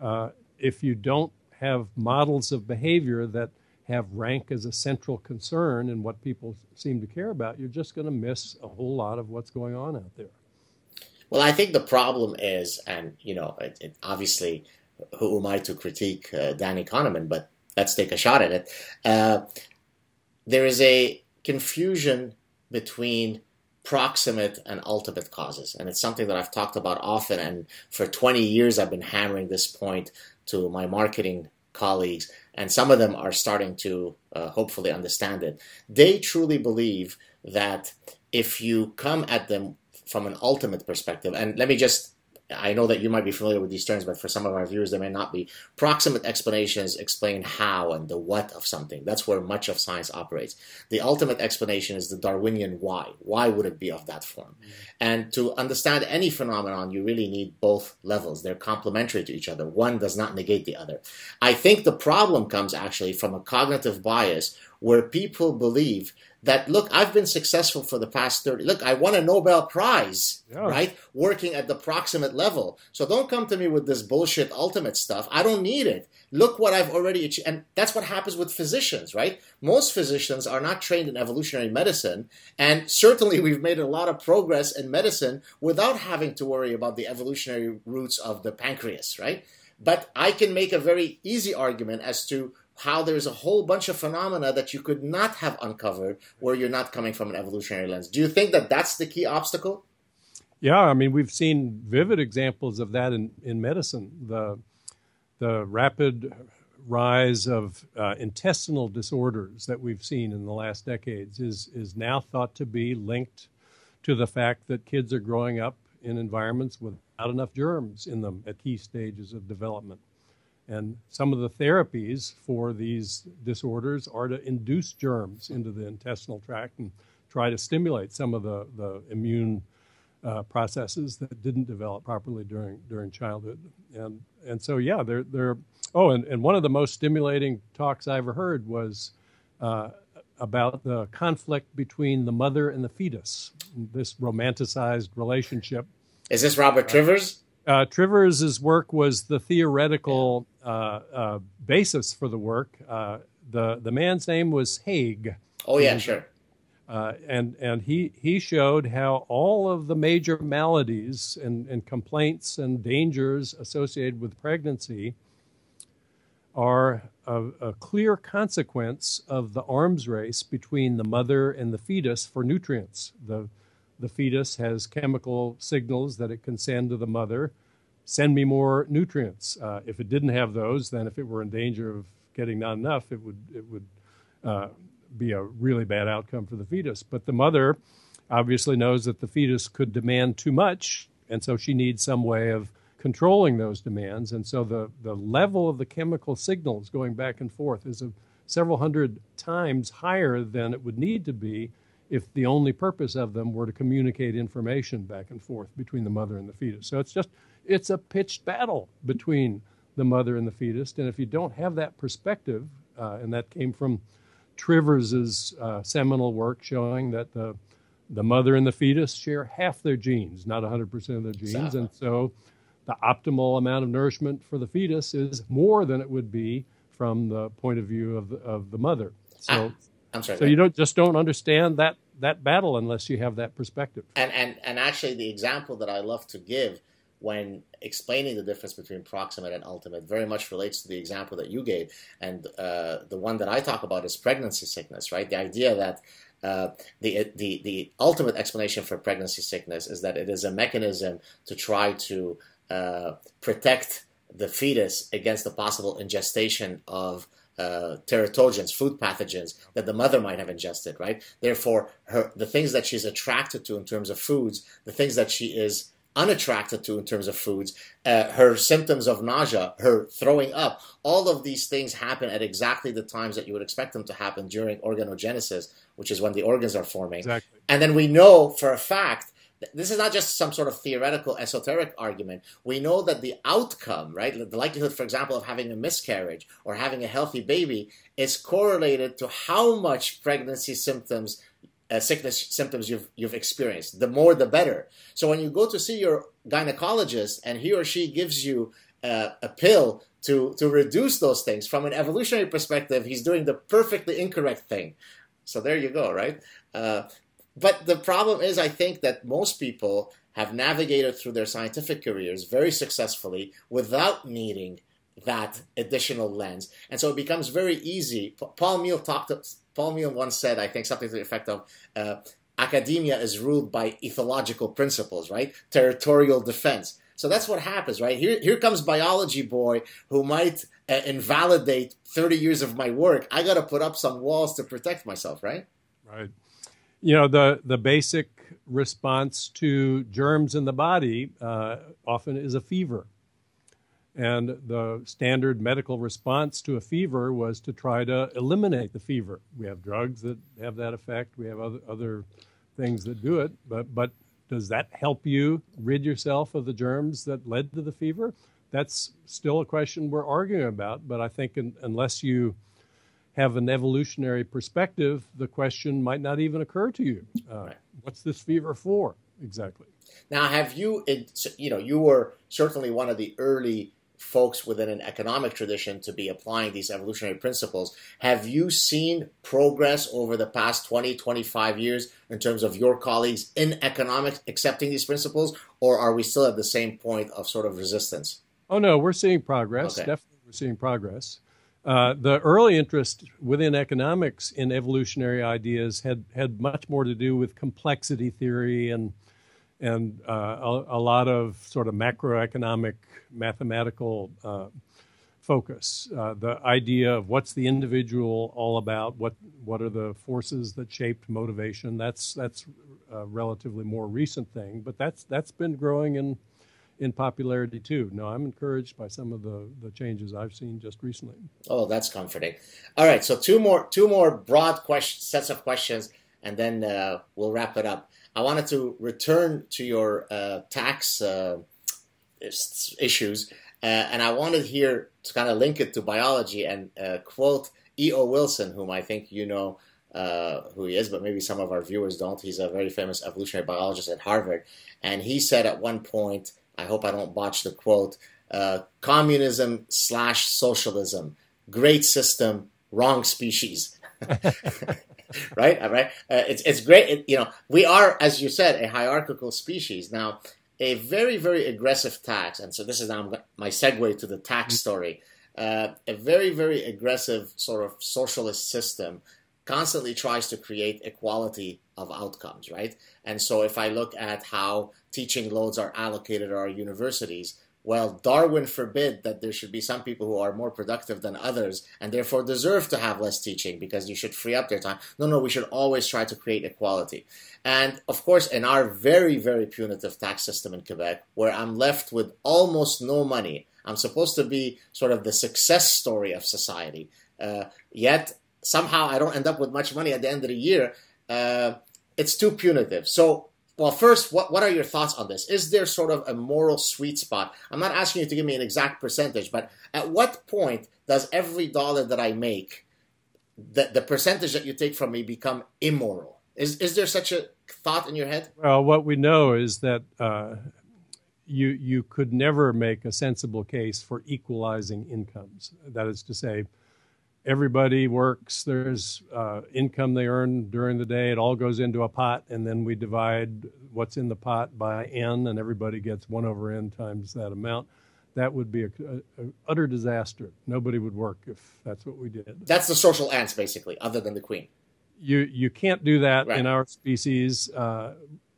uh, if you don't have models of behavior that have rank as a central concern in what people seem to care about, you're just going to miss a whole lot of what's going on out there. Well, I think the problem is, and you know, it, it, obviously, who am I to critique uh, Danny Kahneman? But let's take a shot at it. Uh, there is a confusion between proximate and ultimate causes. And it's something that I've talked about often. And for 20 years, I've been hammering this point to my marketing colleagues. And some of them are starting to uh, hopefully understand it. They truly believe that if you come at them from an ultimate perspective, and let me just I know that you might be familiar with these terms, but for some of our viewers, they may not be. Proximate explanations explain how and the what of something. That's where much of science operates. The ultimate explanation is the Darwinian why. Why would it be of that form? Mm-hmm. And to understand any phenomenon, you really need both levels. They're complementary to each other. One does not negate the other. I think the problem comes actually from a cognitive bias where people believe that look i've been successful for the past 30 look i won a nobel prize yeah. right? Working at the proximate level. So don't come to me with this bullshit ultimate stuff. I don't need it. Look what i've already achieved. And that's what happens with physicians right? Most physicians are not trained in evolutionary medicine. And certainly we've made a lot of progress in medicine without having to worry about the evolutionary roots of the pancreas right? But i can make a very easy argument as to how there's a whole bunch of phenomena that you could not have uncovered where you're not coming from an evolutionary lens. Do you think that that's the key obstacle? Yeah, I mean, we've seen vivid examples of that in, in medicine. The, the rapid rise of uh, intestinal disorders that we've seen in the last decades is, is now thought to be linked to the fact that kids are growing up in environments without enough germs in them at key stages of development. And some of the therapies for these disorders are to induce germs into the intestinal tract and try to stimulate some of the, the immune uh, processes that didn't develop properly during during childhood. And and so yeah, they're they're oh, and, and one of the most stimulating talks I ever heard was uh, about the conflict between the mother and the fetus, this romanticized relationship. Is this Robert Trivers? Uh, Trivers' work was the theoretical uh, uh, basis for the work. Uh, the the man's name was Haig. Oh yeah, sure. Uh, and and he he showed how all of the major maladies and, and complaints and dangers associated with pregnancy are a, a, clear consequence of the arms race between the mother and the fetus for nutrients. The the fetus has chemical signals that it can send to the mother send me more nutrients. Uh, if it didn't have those, then if it were in danger of getting not enough, it would it would uh, be a really bad outcome for the fetus. But the mother obviously knows that the fetus could demand too much, and so she needs some way of controlling those demands. And so the the level of the chemical signals going back and forth is a, several hundred times higher than it would need to be if the only purpose of them were to communicate information back and forth between the mother and the fetus. So it's just it's a pitched battle between the mother and the fetus. And if you don't have that perspective, uh, and that came from Trivers's uh, seminal work showing that the the mother and the fetus share half their genes, not 100% of their genes, exactly. and so the optimal amount of nourishment for the fetus is more than it would be from the point of view of the, of the mother. So, ah, I'm sorry. So you don't just don't understand that that battle unless you have that perspective. And and and actually, the example that I love to give when explaining the difference between proximate and ultimate very much relates to the example that you gave. And uh, the one that I talk about is pregnancy sickness, right? The idea that uh, the, the, the ultimate explanation for pregnancy sickness is that it is a mechanism to try to uh, protect the fetus against the possible ingestion of uh, teratogens, food pathogens that the mother might have ingested, right? Therefore, her, the things that she's attracted to in terms of foods, the things that she is unattracted to in terms of foods, uh, her symptoms of nausea, her throwing up, all of these things happen at exactly the times that you would expect them to happen during organogenesis, which is when the organs are forming. Exactly. And then we know for a fact this is not just some sort of theoretical esoteric argument. We know that the outcome, right, the likelihood, for example, of having a miscarriage or having a healthy baby is correlated to how much pregnancy symptoms uh, sickness symptoms you've you've experienced. The more, the better. So when you go to see your gynecologist and he or she gives you uh, a pill to to reduce those things, from an evolutionary perspective, he's doing the perfectly incorrect thing. So there you go, right? Uh, but the problem is, I think that most people have navigated through their scientific careers very successfully without needing that additional lens. And so it becomes very easy. Paul Meehl talked Paul Meehl once said, I think something to the effect of, uh, academia is ruled by ethological principles, right? Territorial defense. So that's what happens, right? Here, here comes biology boy who might uh, invalidate 30 years of my work. I got to put up some walls to protect myself, right? Right. You know, the, the basic response to germs in the body uh, often is a fever. And the standard medical response to a fever was to try to eliminate the fever. We have drugs that have that effect. We have other, other things that do it. But, but does that help you rid yourself of the germs that led to the fever? That's still a question we're arguing about. But I think in, unless you have an evolutionary perspective, the question might not even occur to you. Uh, right. What's this fever for exactly? Now, have you, you know, you were certainly one of the early folks within an economic tradition to be applying these evolutionary principles. Have you seen progress over the past 20, 25 years in terms of your colleagues in economics accepting these principles, or are we still at the same point of sort of resistance? Oh, no, we're seeing progress. Okay. Definitely, we're seeing progress. Uh, the early interest within economics in evolutionary ideas had, had much more to do with complexity theory and and uh, a, a, lot of sort of macroeconomic mathematical uh, focus. Uh, the idea of what's the individual all about, what what are the forces that shaped motivation. That's that's a relatively more recent thing, but that's that's been growing in in popularity too. No, I'm encouraged by some of the, the changes I've seen just recently. Oh, that's comforting. All right, so two more two more broad sets of questions, and then uh, we'll wrap it up. I wanted to return to your uh, tax uh, issues, uh, and I wanted here to kind of link it to biology and uh, quote E.O. Wilson, whom I think you know uh, who he is, but maybe some of our viewers don't. He's a very famous evolutionary biologist at Harvard, and he said at one point, I hope I don't botch the quote, uh, communism slash socialism, great system, wrong species. right? All right. Uh, it's it's great. It, you know, we are, as you said, a hierarchical species. Now, a very very aggressive tax, and so this is now my segue to the tax mm-hmm. story. Uh, a very very aggressive sort of socialist system constantly tries to create equality of outcomes, right? And so if I look at how teaching loads are allocated at our universities, well, Darwin forbid that there should be some people who are more productive than others and therefore deserve to have less teaching because you should free up their time. No, no, we should always try to create equality. And of course, in our very, very punitive tax system in Quebec, where I'm left with almost no money, I'm supposed to be sort of the success story of society. Uh, yet somehow I don't end up with much money at the end of the year. Uh, it's too punitive. So well, first, what, what are your thoughts on this? Is there sort of a moral sweet spot? I'm not asking you to give me an exact percentage, but at what point does every dollar that I make, the, the percentage that you take from me, become immoral? Is, is there such a thought in your head? Well, what we know is that uh, you, you could never make a sensible case for equalizing incomes. That is to say, everybody works. There's uh, income they earn during the day. It all goes into a pot, and then we divide what's in the pot by n, and everybody gets one over n times that amount. That would be a, utter disaster. Nobody would work if that's what we did. That's the social ants, basically, other than the queen. You you can't do that right. in our species. Uh,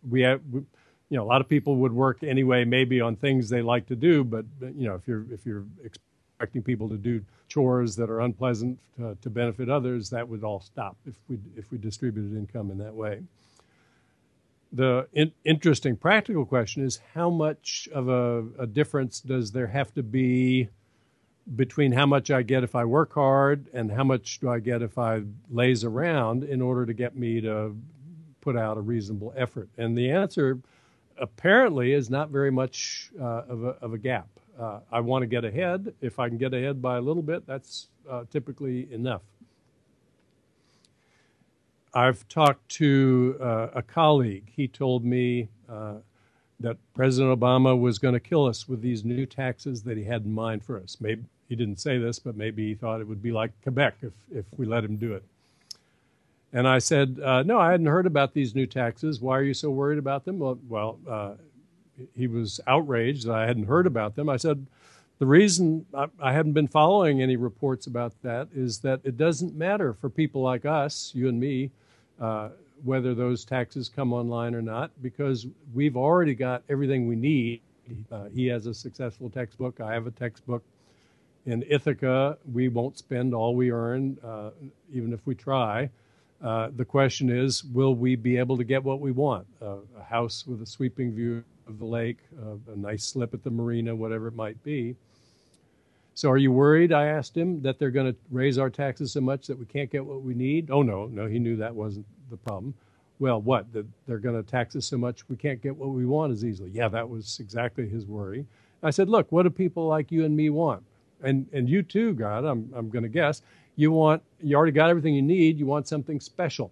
we have. We, you know, a lot of people would work anyway, maybe on things they like to do, but you know, if you're if you're expecting people to do chores that are unpleasant to, to benefit others, that would all stop if we if we distributed income in that way. The in, interesting practical question is how much of a, a difference does there have to be between how much I get if I work hard and how much do I get if I laze around in order to get me to put out a reasonable effort? And the answer apparently is not very much uh, of, a, of a gap. Uh, I want to get ahead. If I can get ahead by a little bit, that's uh, typically enough. I've talked to uh, a colleague. He told me uh, that President Obama was going to kill us with these new taxes that he had in mind for us. Maybe he didn't say this, but maybe he thought it would be like Quebec if, if we let him do it. And I said, uh, No, I hadn't heard about these new taxes. Why are you so worried about them? Well, well uh, he was outraged that I hadn't heard about them. I said, the reason I, I haven't been following any reports about that is that it doesn't matter for people like us, you and me, uh, whether those taxes come online or not, because we've already got everything we need. Uh, he has a successful textbook. I have a textbook. In Ithaca, we won't spend all we earn, uh, even if we try. Uh, the question is, will we be able to get what we want? A house with a sweeping view of the lake, uh, a nice slip at the marina, whatever it might be. So, are you worried? I asked him that they're going to raise our taxes so much that we can't get what we need. Oh no, no, he knew that wasn't the problem. Well, what? That they're going to tax us so much we can't get what we want as easily. Yeah, that was exactly his worry. I said, look, what do people like you and me want? And and you too, Gad, I'm I'm going to guess you want you already got everything you need. You want something special,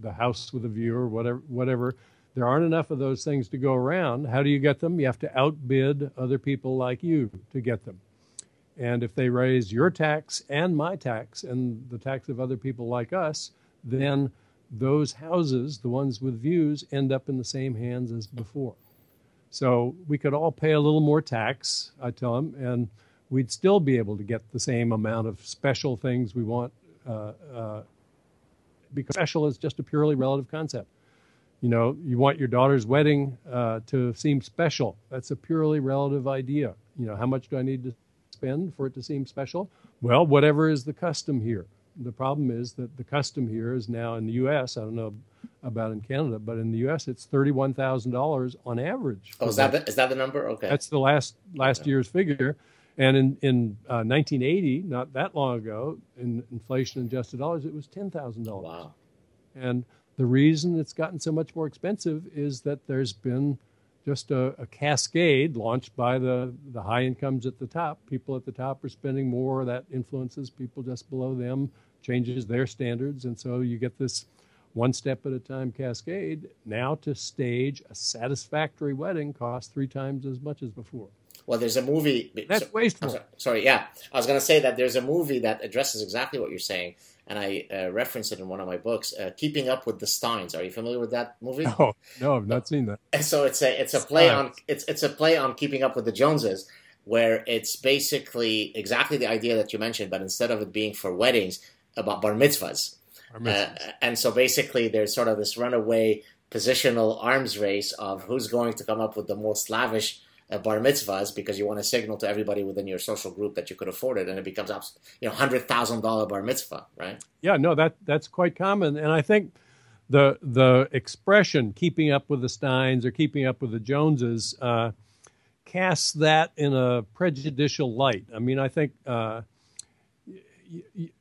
the house with a view or whatever whatever there aren't enough of those things to go around. How do you get them? You have to outbid other people like you to get them. And if they raise your tax and my tax and the tax of other people like us, then those houses, the ones with views, end up in the same hands as before. So we could all pay a little more tax, I tell them, and we'd still be able to get the same amount of special things we want uh, uh, because special is just a purely relative concept you know, you want your daughter's wedding uh, to seem special. That's a purely relative idea. You know, how much do I need to spend for it to seem special? Well, whatever is the custom here. The problem is that the custom here is now in the U.S. I don't know about in Canada, but in the U.S. it's thirty-one thousand dollars on average. Oh, is that the, is that the number? Okay, that's the last last okay. year's figure. And in in uh, 1980, not that long ago, in inflation adjusted dollars, it was ten thousand dollars. Wow. And the reason it's gotten so much more expensive is that there's been just a, a, cascade launched by the, the high incomes at the top. People at the top are spending more. That influences people just below them, changes their standards. And so you get this one step at a time cascade. Now, to stage a satisfactory wedding costs three times as much as before. Well, there's a movie. That's so, wasteful. Sorry, sorry, yeah. I was going to say that there's a movie that addresses exactly what you're saying and I uh, reference it in one of my books, uh, "Keeping Up with the Steins." Are you familiar with that movie? No, no, I've not seen that. And so it's a it's a play on it's it's a play on Keeping Up with the Joneses, where it's basically exactly the idea that you mentioned, but instead of it being for weddings, about bar mitzvahs. Bar mitzvahs. Uh, and so basically, there's sort of this runaway positional arms race of who's going to come up with the most lavish uh, bar mitzvahs because you want to signal to everybody within your social group that you could afford it, and it becomes you know hundred thousand dollar bar mitzvah, right? Yeah, no, that that's quite common, and I think the the expression "keeping up with the Steins" or "keeping up with the Joneses" uh, casts that in a prejudicial light. I mean, I think. Uh,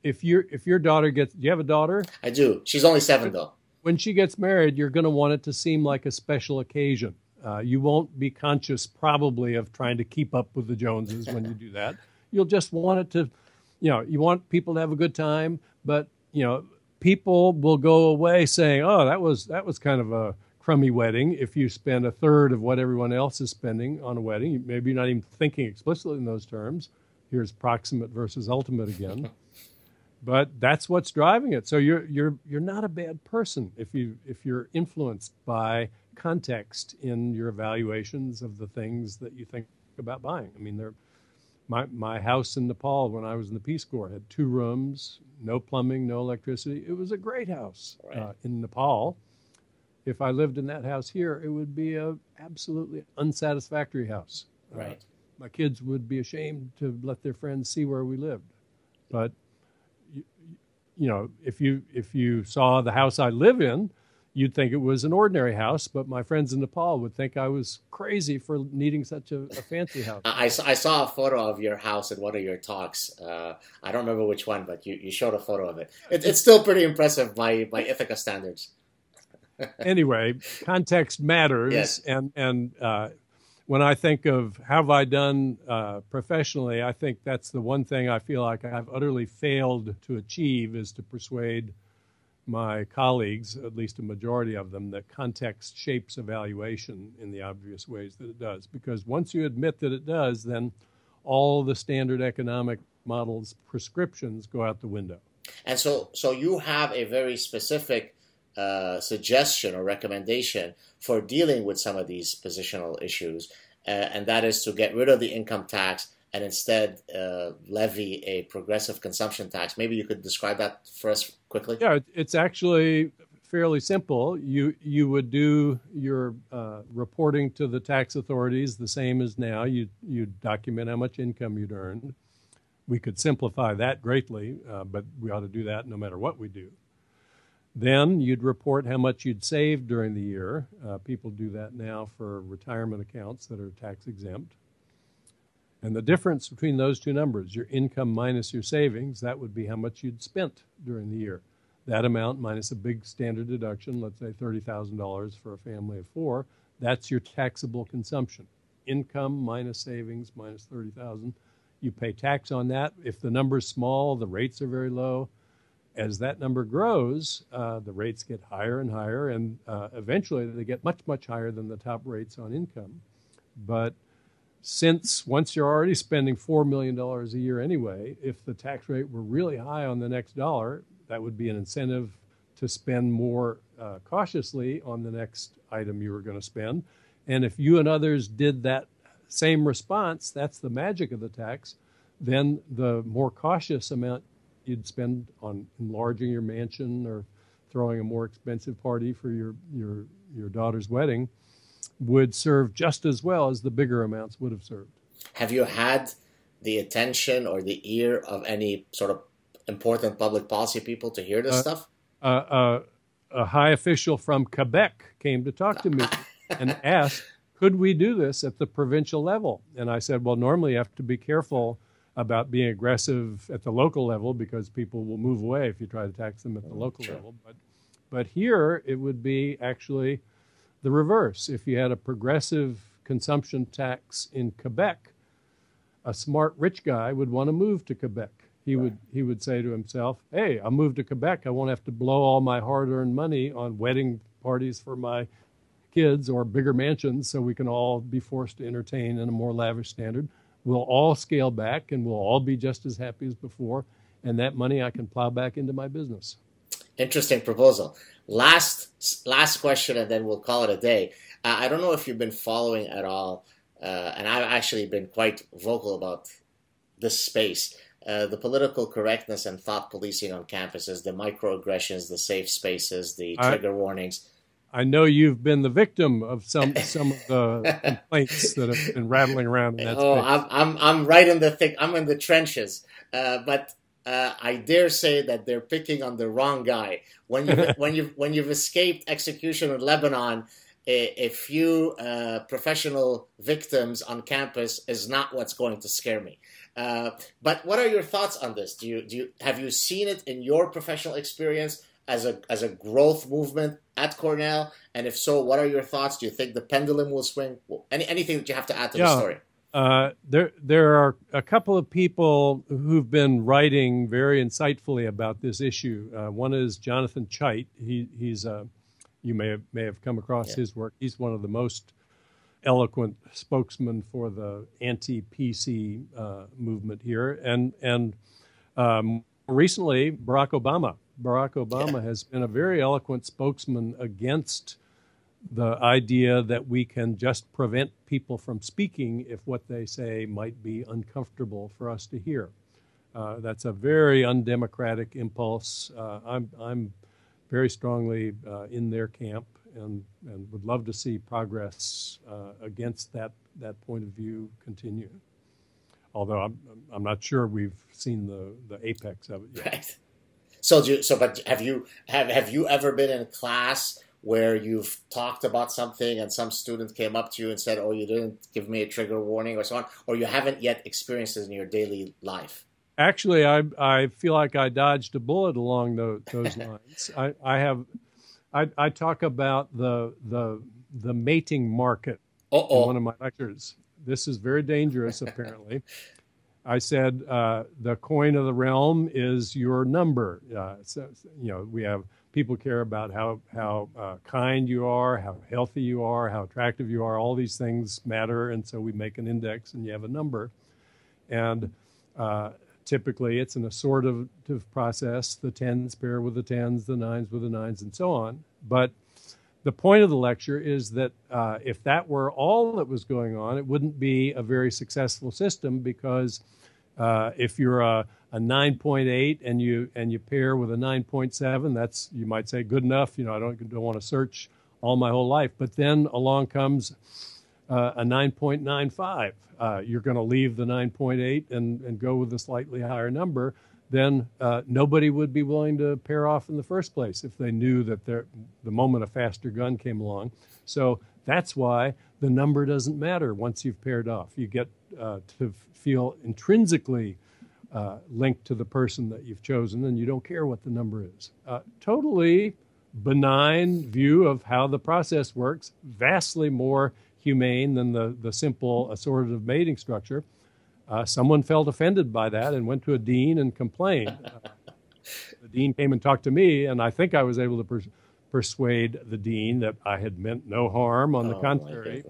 if your if your daughter gets, do you have a daughter? I do. She's only seven though. When she gets married, you're going to want it to seem like a special occasion. Uh, you won't be conscious, probably, of trying to keep up with the Joneses when you do that. You'll just want it to, you know, you want people to have a good time, but you know, people will go away saying, "Oh, that was that was kind of a crummy wedding." If you spend a third of what everyone else is spending on a wedding, maybe you're not even thinking explicitly in those terms. Here's proximate versus ultimate again. but that's what's driving it. So you're you're you're not a bad person if you if you're influenced by context in your evaluations of the things that you think about buying. I mean, there, my my house in Nepal when I was in the Peace Corps had two rooms, no plumbing, no electricity. It was a great house right. uh, in Nepal. If I lived in that house here, it would be a absolutely unsatisfactory house. Right. Uh, my kids would be ashamed to let their friends see where we lived. But you, you know, if you if you saw the house I live in, you'd think it was an ordinary house, but my friends in Nepal would think I was crazy for needing such a, a fancy house. I, I saw a photo of your house in one of your talks. Uh, I don't remember which one, but you, you showed a photo of it. it. It's still pretty impressive by, by Ithaca standards. anyway, context matters, yes. and and uh, when I think of have I done uh, professionally, I think that's the one thing I feel like I've utterly failed to achieve is to persuade my colleagues, at least a majority of them, that context shapes evaluation in the obvious ways that it does. Because once you admit that it does, then all the standard economic models prescriptions go out the window. And so, so you have a very specific uh, suggestion or recommendation for dealing with some of these positional issues, uh, and that is to get rid of the income tax and instead uh, levy a progressive consumption tax. Maybe you could describe that for us quickly. Yeah, it's actually fairly simple. You you would do your uh, reporting to the tax authorities the same as now. You you document how much income you'd earned. We could simplify that greatly, uh, but we ought to do that no matter what we do. Then you'd report how much you'd saved during the year. Uh, people do that now for retirement accounts that are tax exempt. And the difference between those two numbers, your income minus your savings, that would be how much you'd spent during the year. That amount minus a big standard deduction, let's say $30,000 for a family of four, that's your taxable consumption. Income minus savings minus 30,000. You pay tax on that. If the number's small, the rates are very low. As that number grows, uh, the rates get higher and higher, and uh, eventually they get much, much higher than the top rates on income. But since once you're already spending $4 million a year anyway, if the tax rate were really high on the next dollar, that would be an incentive to spend more uh, cautiously on the next item you were going to spend. And if you and others did that same response, that's the magic of the tax, then the more cautious amount you'd spend on enlarging your mansion or throwing a more expensive party for your, your, your daughter's wedding – would serve just as well as the bigger amounts would have served. Have you had the attention or the ear of any sort of important public policy people to hear this uh, stuff? Uh, uh, a high official from Quebec came to talk to me and asked, could we do this at the provincial level? And I said, well, normally you have to be careful about being aggressive at the local level because people will move away if you try to tax them at the local sure. level. But, but here it would be actually the reverse. If you had a progressive consumption tax in Quebec, a smart rich guy would want to move to Quebec. He right. would he would say to himself, "Hey, I'll move to Quebec. I won't have to blow all my hard-earned money on wedding parties for my kids or bigger mansions, so we can all be forced to entertain in a more lavish standard. We'll all scale back, and we'll all be just as happy as before. And that money I can plow back into my business." Interesting proposal. Last last question, and then we'll call it a day. Uh, I don't know if you've been following at all, uh, and I've actually been quite vocal about this space. Uh, the political correctness and thought policing on campuses, the microaggressions, the safe spaces, the trigger I, warnings. I know you've been the victim of some some of the complaints that have been rattling around in that oh, space. I'm, I'm I'm right in the thick. I'm in the trenches. Uh, but uh, I dare say that they're picking on the wrong guy. When you when you when you've escaped execution in Lebanon, a, a few uh, professional victims on campus is not what's going to scare me. Uh, but what are your thoughts on this? Do you do you have you seen it in your professional experience as a as a growth movement at Cornell? And if so, what are your thoughts? Do you think the pendulum will swing? Any anything that you have to add to yeah. the story? Uh, there, there are a couple of people who've been writing very insightfully about this issue. Uh, one is Jonathan Chait. He, he's uh, you may have may have come across yeah. his work. He's one of the most eloquent spokesmen for the anti-PC uh, movement here, and and um, recently, Barack Obama. Barack Obama yeah. has been a very eloquent spokesman against the idea that we can just prevent people from speaking if what they say might be uncomfortable for us to hear. Uh, that's a very undemocratic impulse. Uh, I'm, I'm very strongly uh, in their camp and, and would love to see progress uh, against that, that point of view continue. Although I'm, I'm not sure we've seen the, the apex of it yet. Right. So, you, so, but have you have have you ever been in a class where you've talked about something and some student came up to you and said, "Oh, you didn't give me a trigger warning" or so on, or you haven't yet experienced it in your daily life? Actually, I I feel like I dodged a bullet along those, those lines. I, I have I, I talk about the the the mating market Uh-oh. in one of my lectures. This is very dangerous, apparently. I said uh, the coin of the realm is your number. Uh, so, you know, we have people care about how how uh, kind you are, how healthy you are, how attractive you are. All these things matter, and so we make an index, and you have a number. And uh, typically, it's an assortative process: the tens pair with the tens, the nines with the nines, and so on. But the point of the lecture is that uh, if that were all that was going on, it wouldn't be a very successful system because uh, if you're a, a 9.8 and you and you pair with a 9.7, that's you might say good enough. You know, I don't don't want to search all my whole life, but then along comes uh, a 9.95. Uh, you're going to leave the 9.8 and and go with a slightly higher number then uh, nobody would be willing to pair off in the first place if they knew that the moment a faster gun came along. So that's why the number doesn't matter once you've paired off. You get uh, to feel intrinsically uh, linked to the person that you've chosen, and you don't care what the number is. Uh, totally benign view of how the process works, vastly more humane than the, the simple assortative mating structure. Uh, someone felt offended by that and went to a dean and complained. Uh, the dean came and talked to me, and I think I was able to pers- persuade the dean that I had meant no harm. On the oh, contrary,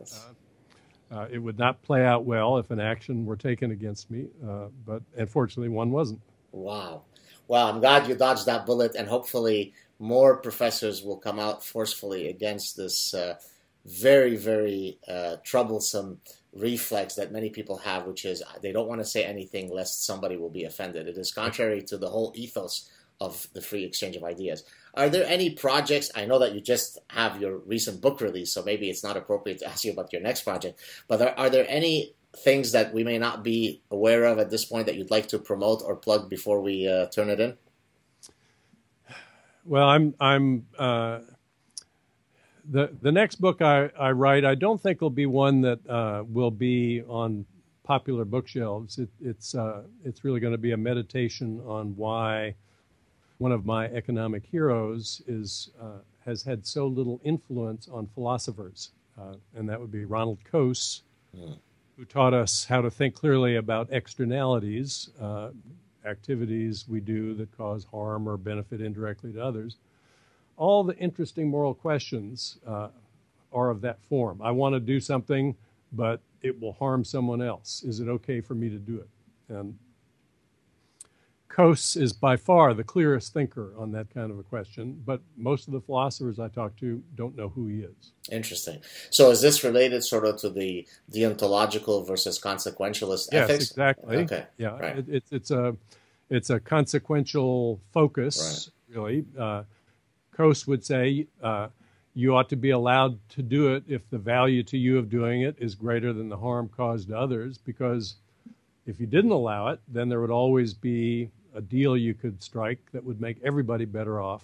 uh, uh, it would not play out well if an action were taken against me, uh, but unfortunately, one wasn't. Wow. Well, I'm glad you dodged that bullet, and hopefully, more professors will come out forcefully against this uh, very, very troublesome reflex that many people have, which is they don't want to say anything lest somebody will be offended. It is contrary to the whole ethos of the free exchange of ideas. Are there any projects? I know that you just have your recent book release, so maybe it's not appropriate to ask you about your next project, but are, are there any things that we may not be aware of at this point that you'd like to promote or plug before we uh, turn it in? Well, I'm I'm uh, the the next book I, I write, I don't think will be one that uh, will be on popular bookshelves. It, it's uh, it's really going to be a meditation on why one of my economic heroes is uh, has had so little influence on philosophers, uh, and that would be Ronald Coase, yeah. who taught us how to think clearly about externalities, uh, activities we do that cause harm or benefit indirectly to others all the interesting moral questions uh, are of that form. I want to do something, but it will harm someone else. Is it okay for me to do it? And Coase is by far the clearest thinker on that kind of a question, but most of the philosophers I talk to don't know who he is. Interesting. So, is this related sort of to the deontological versus consequentialist yes, ethics? exactly. Okay. Yeah, right. it, it, it's a it's a consequential focus, right. really. Uh, Coase would say uh, you ought to be allowed to do it if the value to you of doing it is greater than the harm caused to others, because if you didn't allow it, then there would always be a deal you could strike that would make everybody better off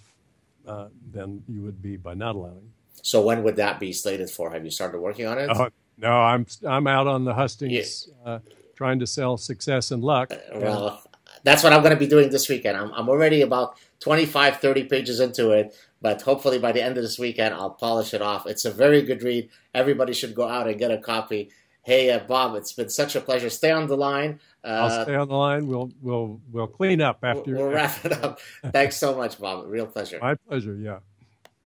uh, than you would be by not allowing. So when would that be slated for? Have you started working on it? Uh, no, I'm I'm out on the hustings, yeah. uh, trying to sell success and luck. Uh, well, that's what I'm going to be doing this weekend. I'm, I'm already about 25, 30 pages into it, but hopefully by the end of this weekend, I'll polish it off. It's a very good read. Everybody should go out and get a copy. Hey, uh, Bob, it's been such a pleasure. Stay on the line. Uh, I'll stay on the line. We'll we'll we'll clean up after. We'll wrap it up. Thanks so much, Bob. Real pleasure. My pleasure. Yeah.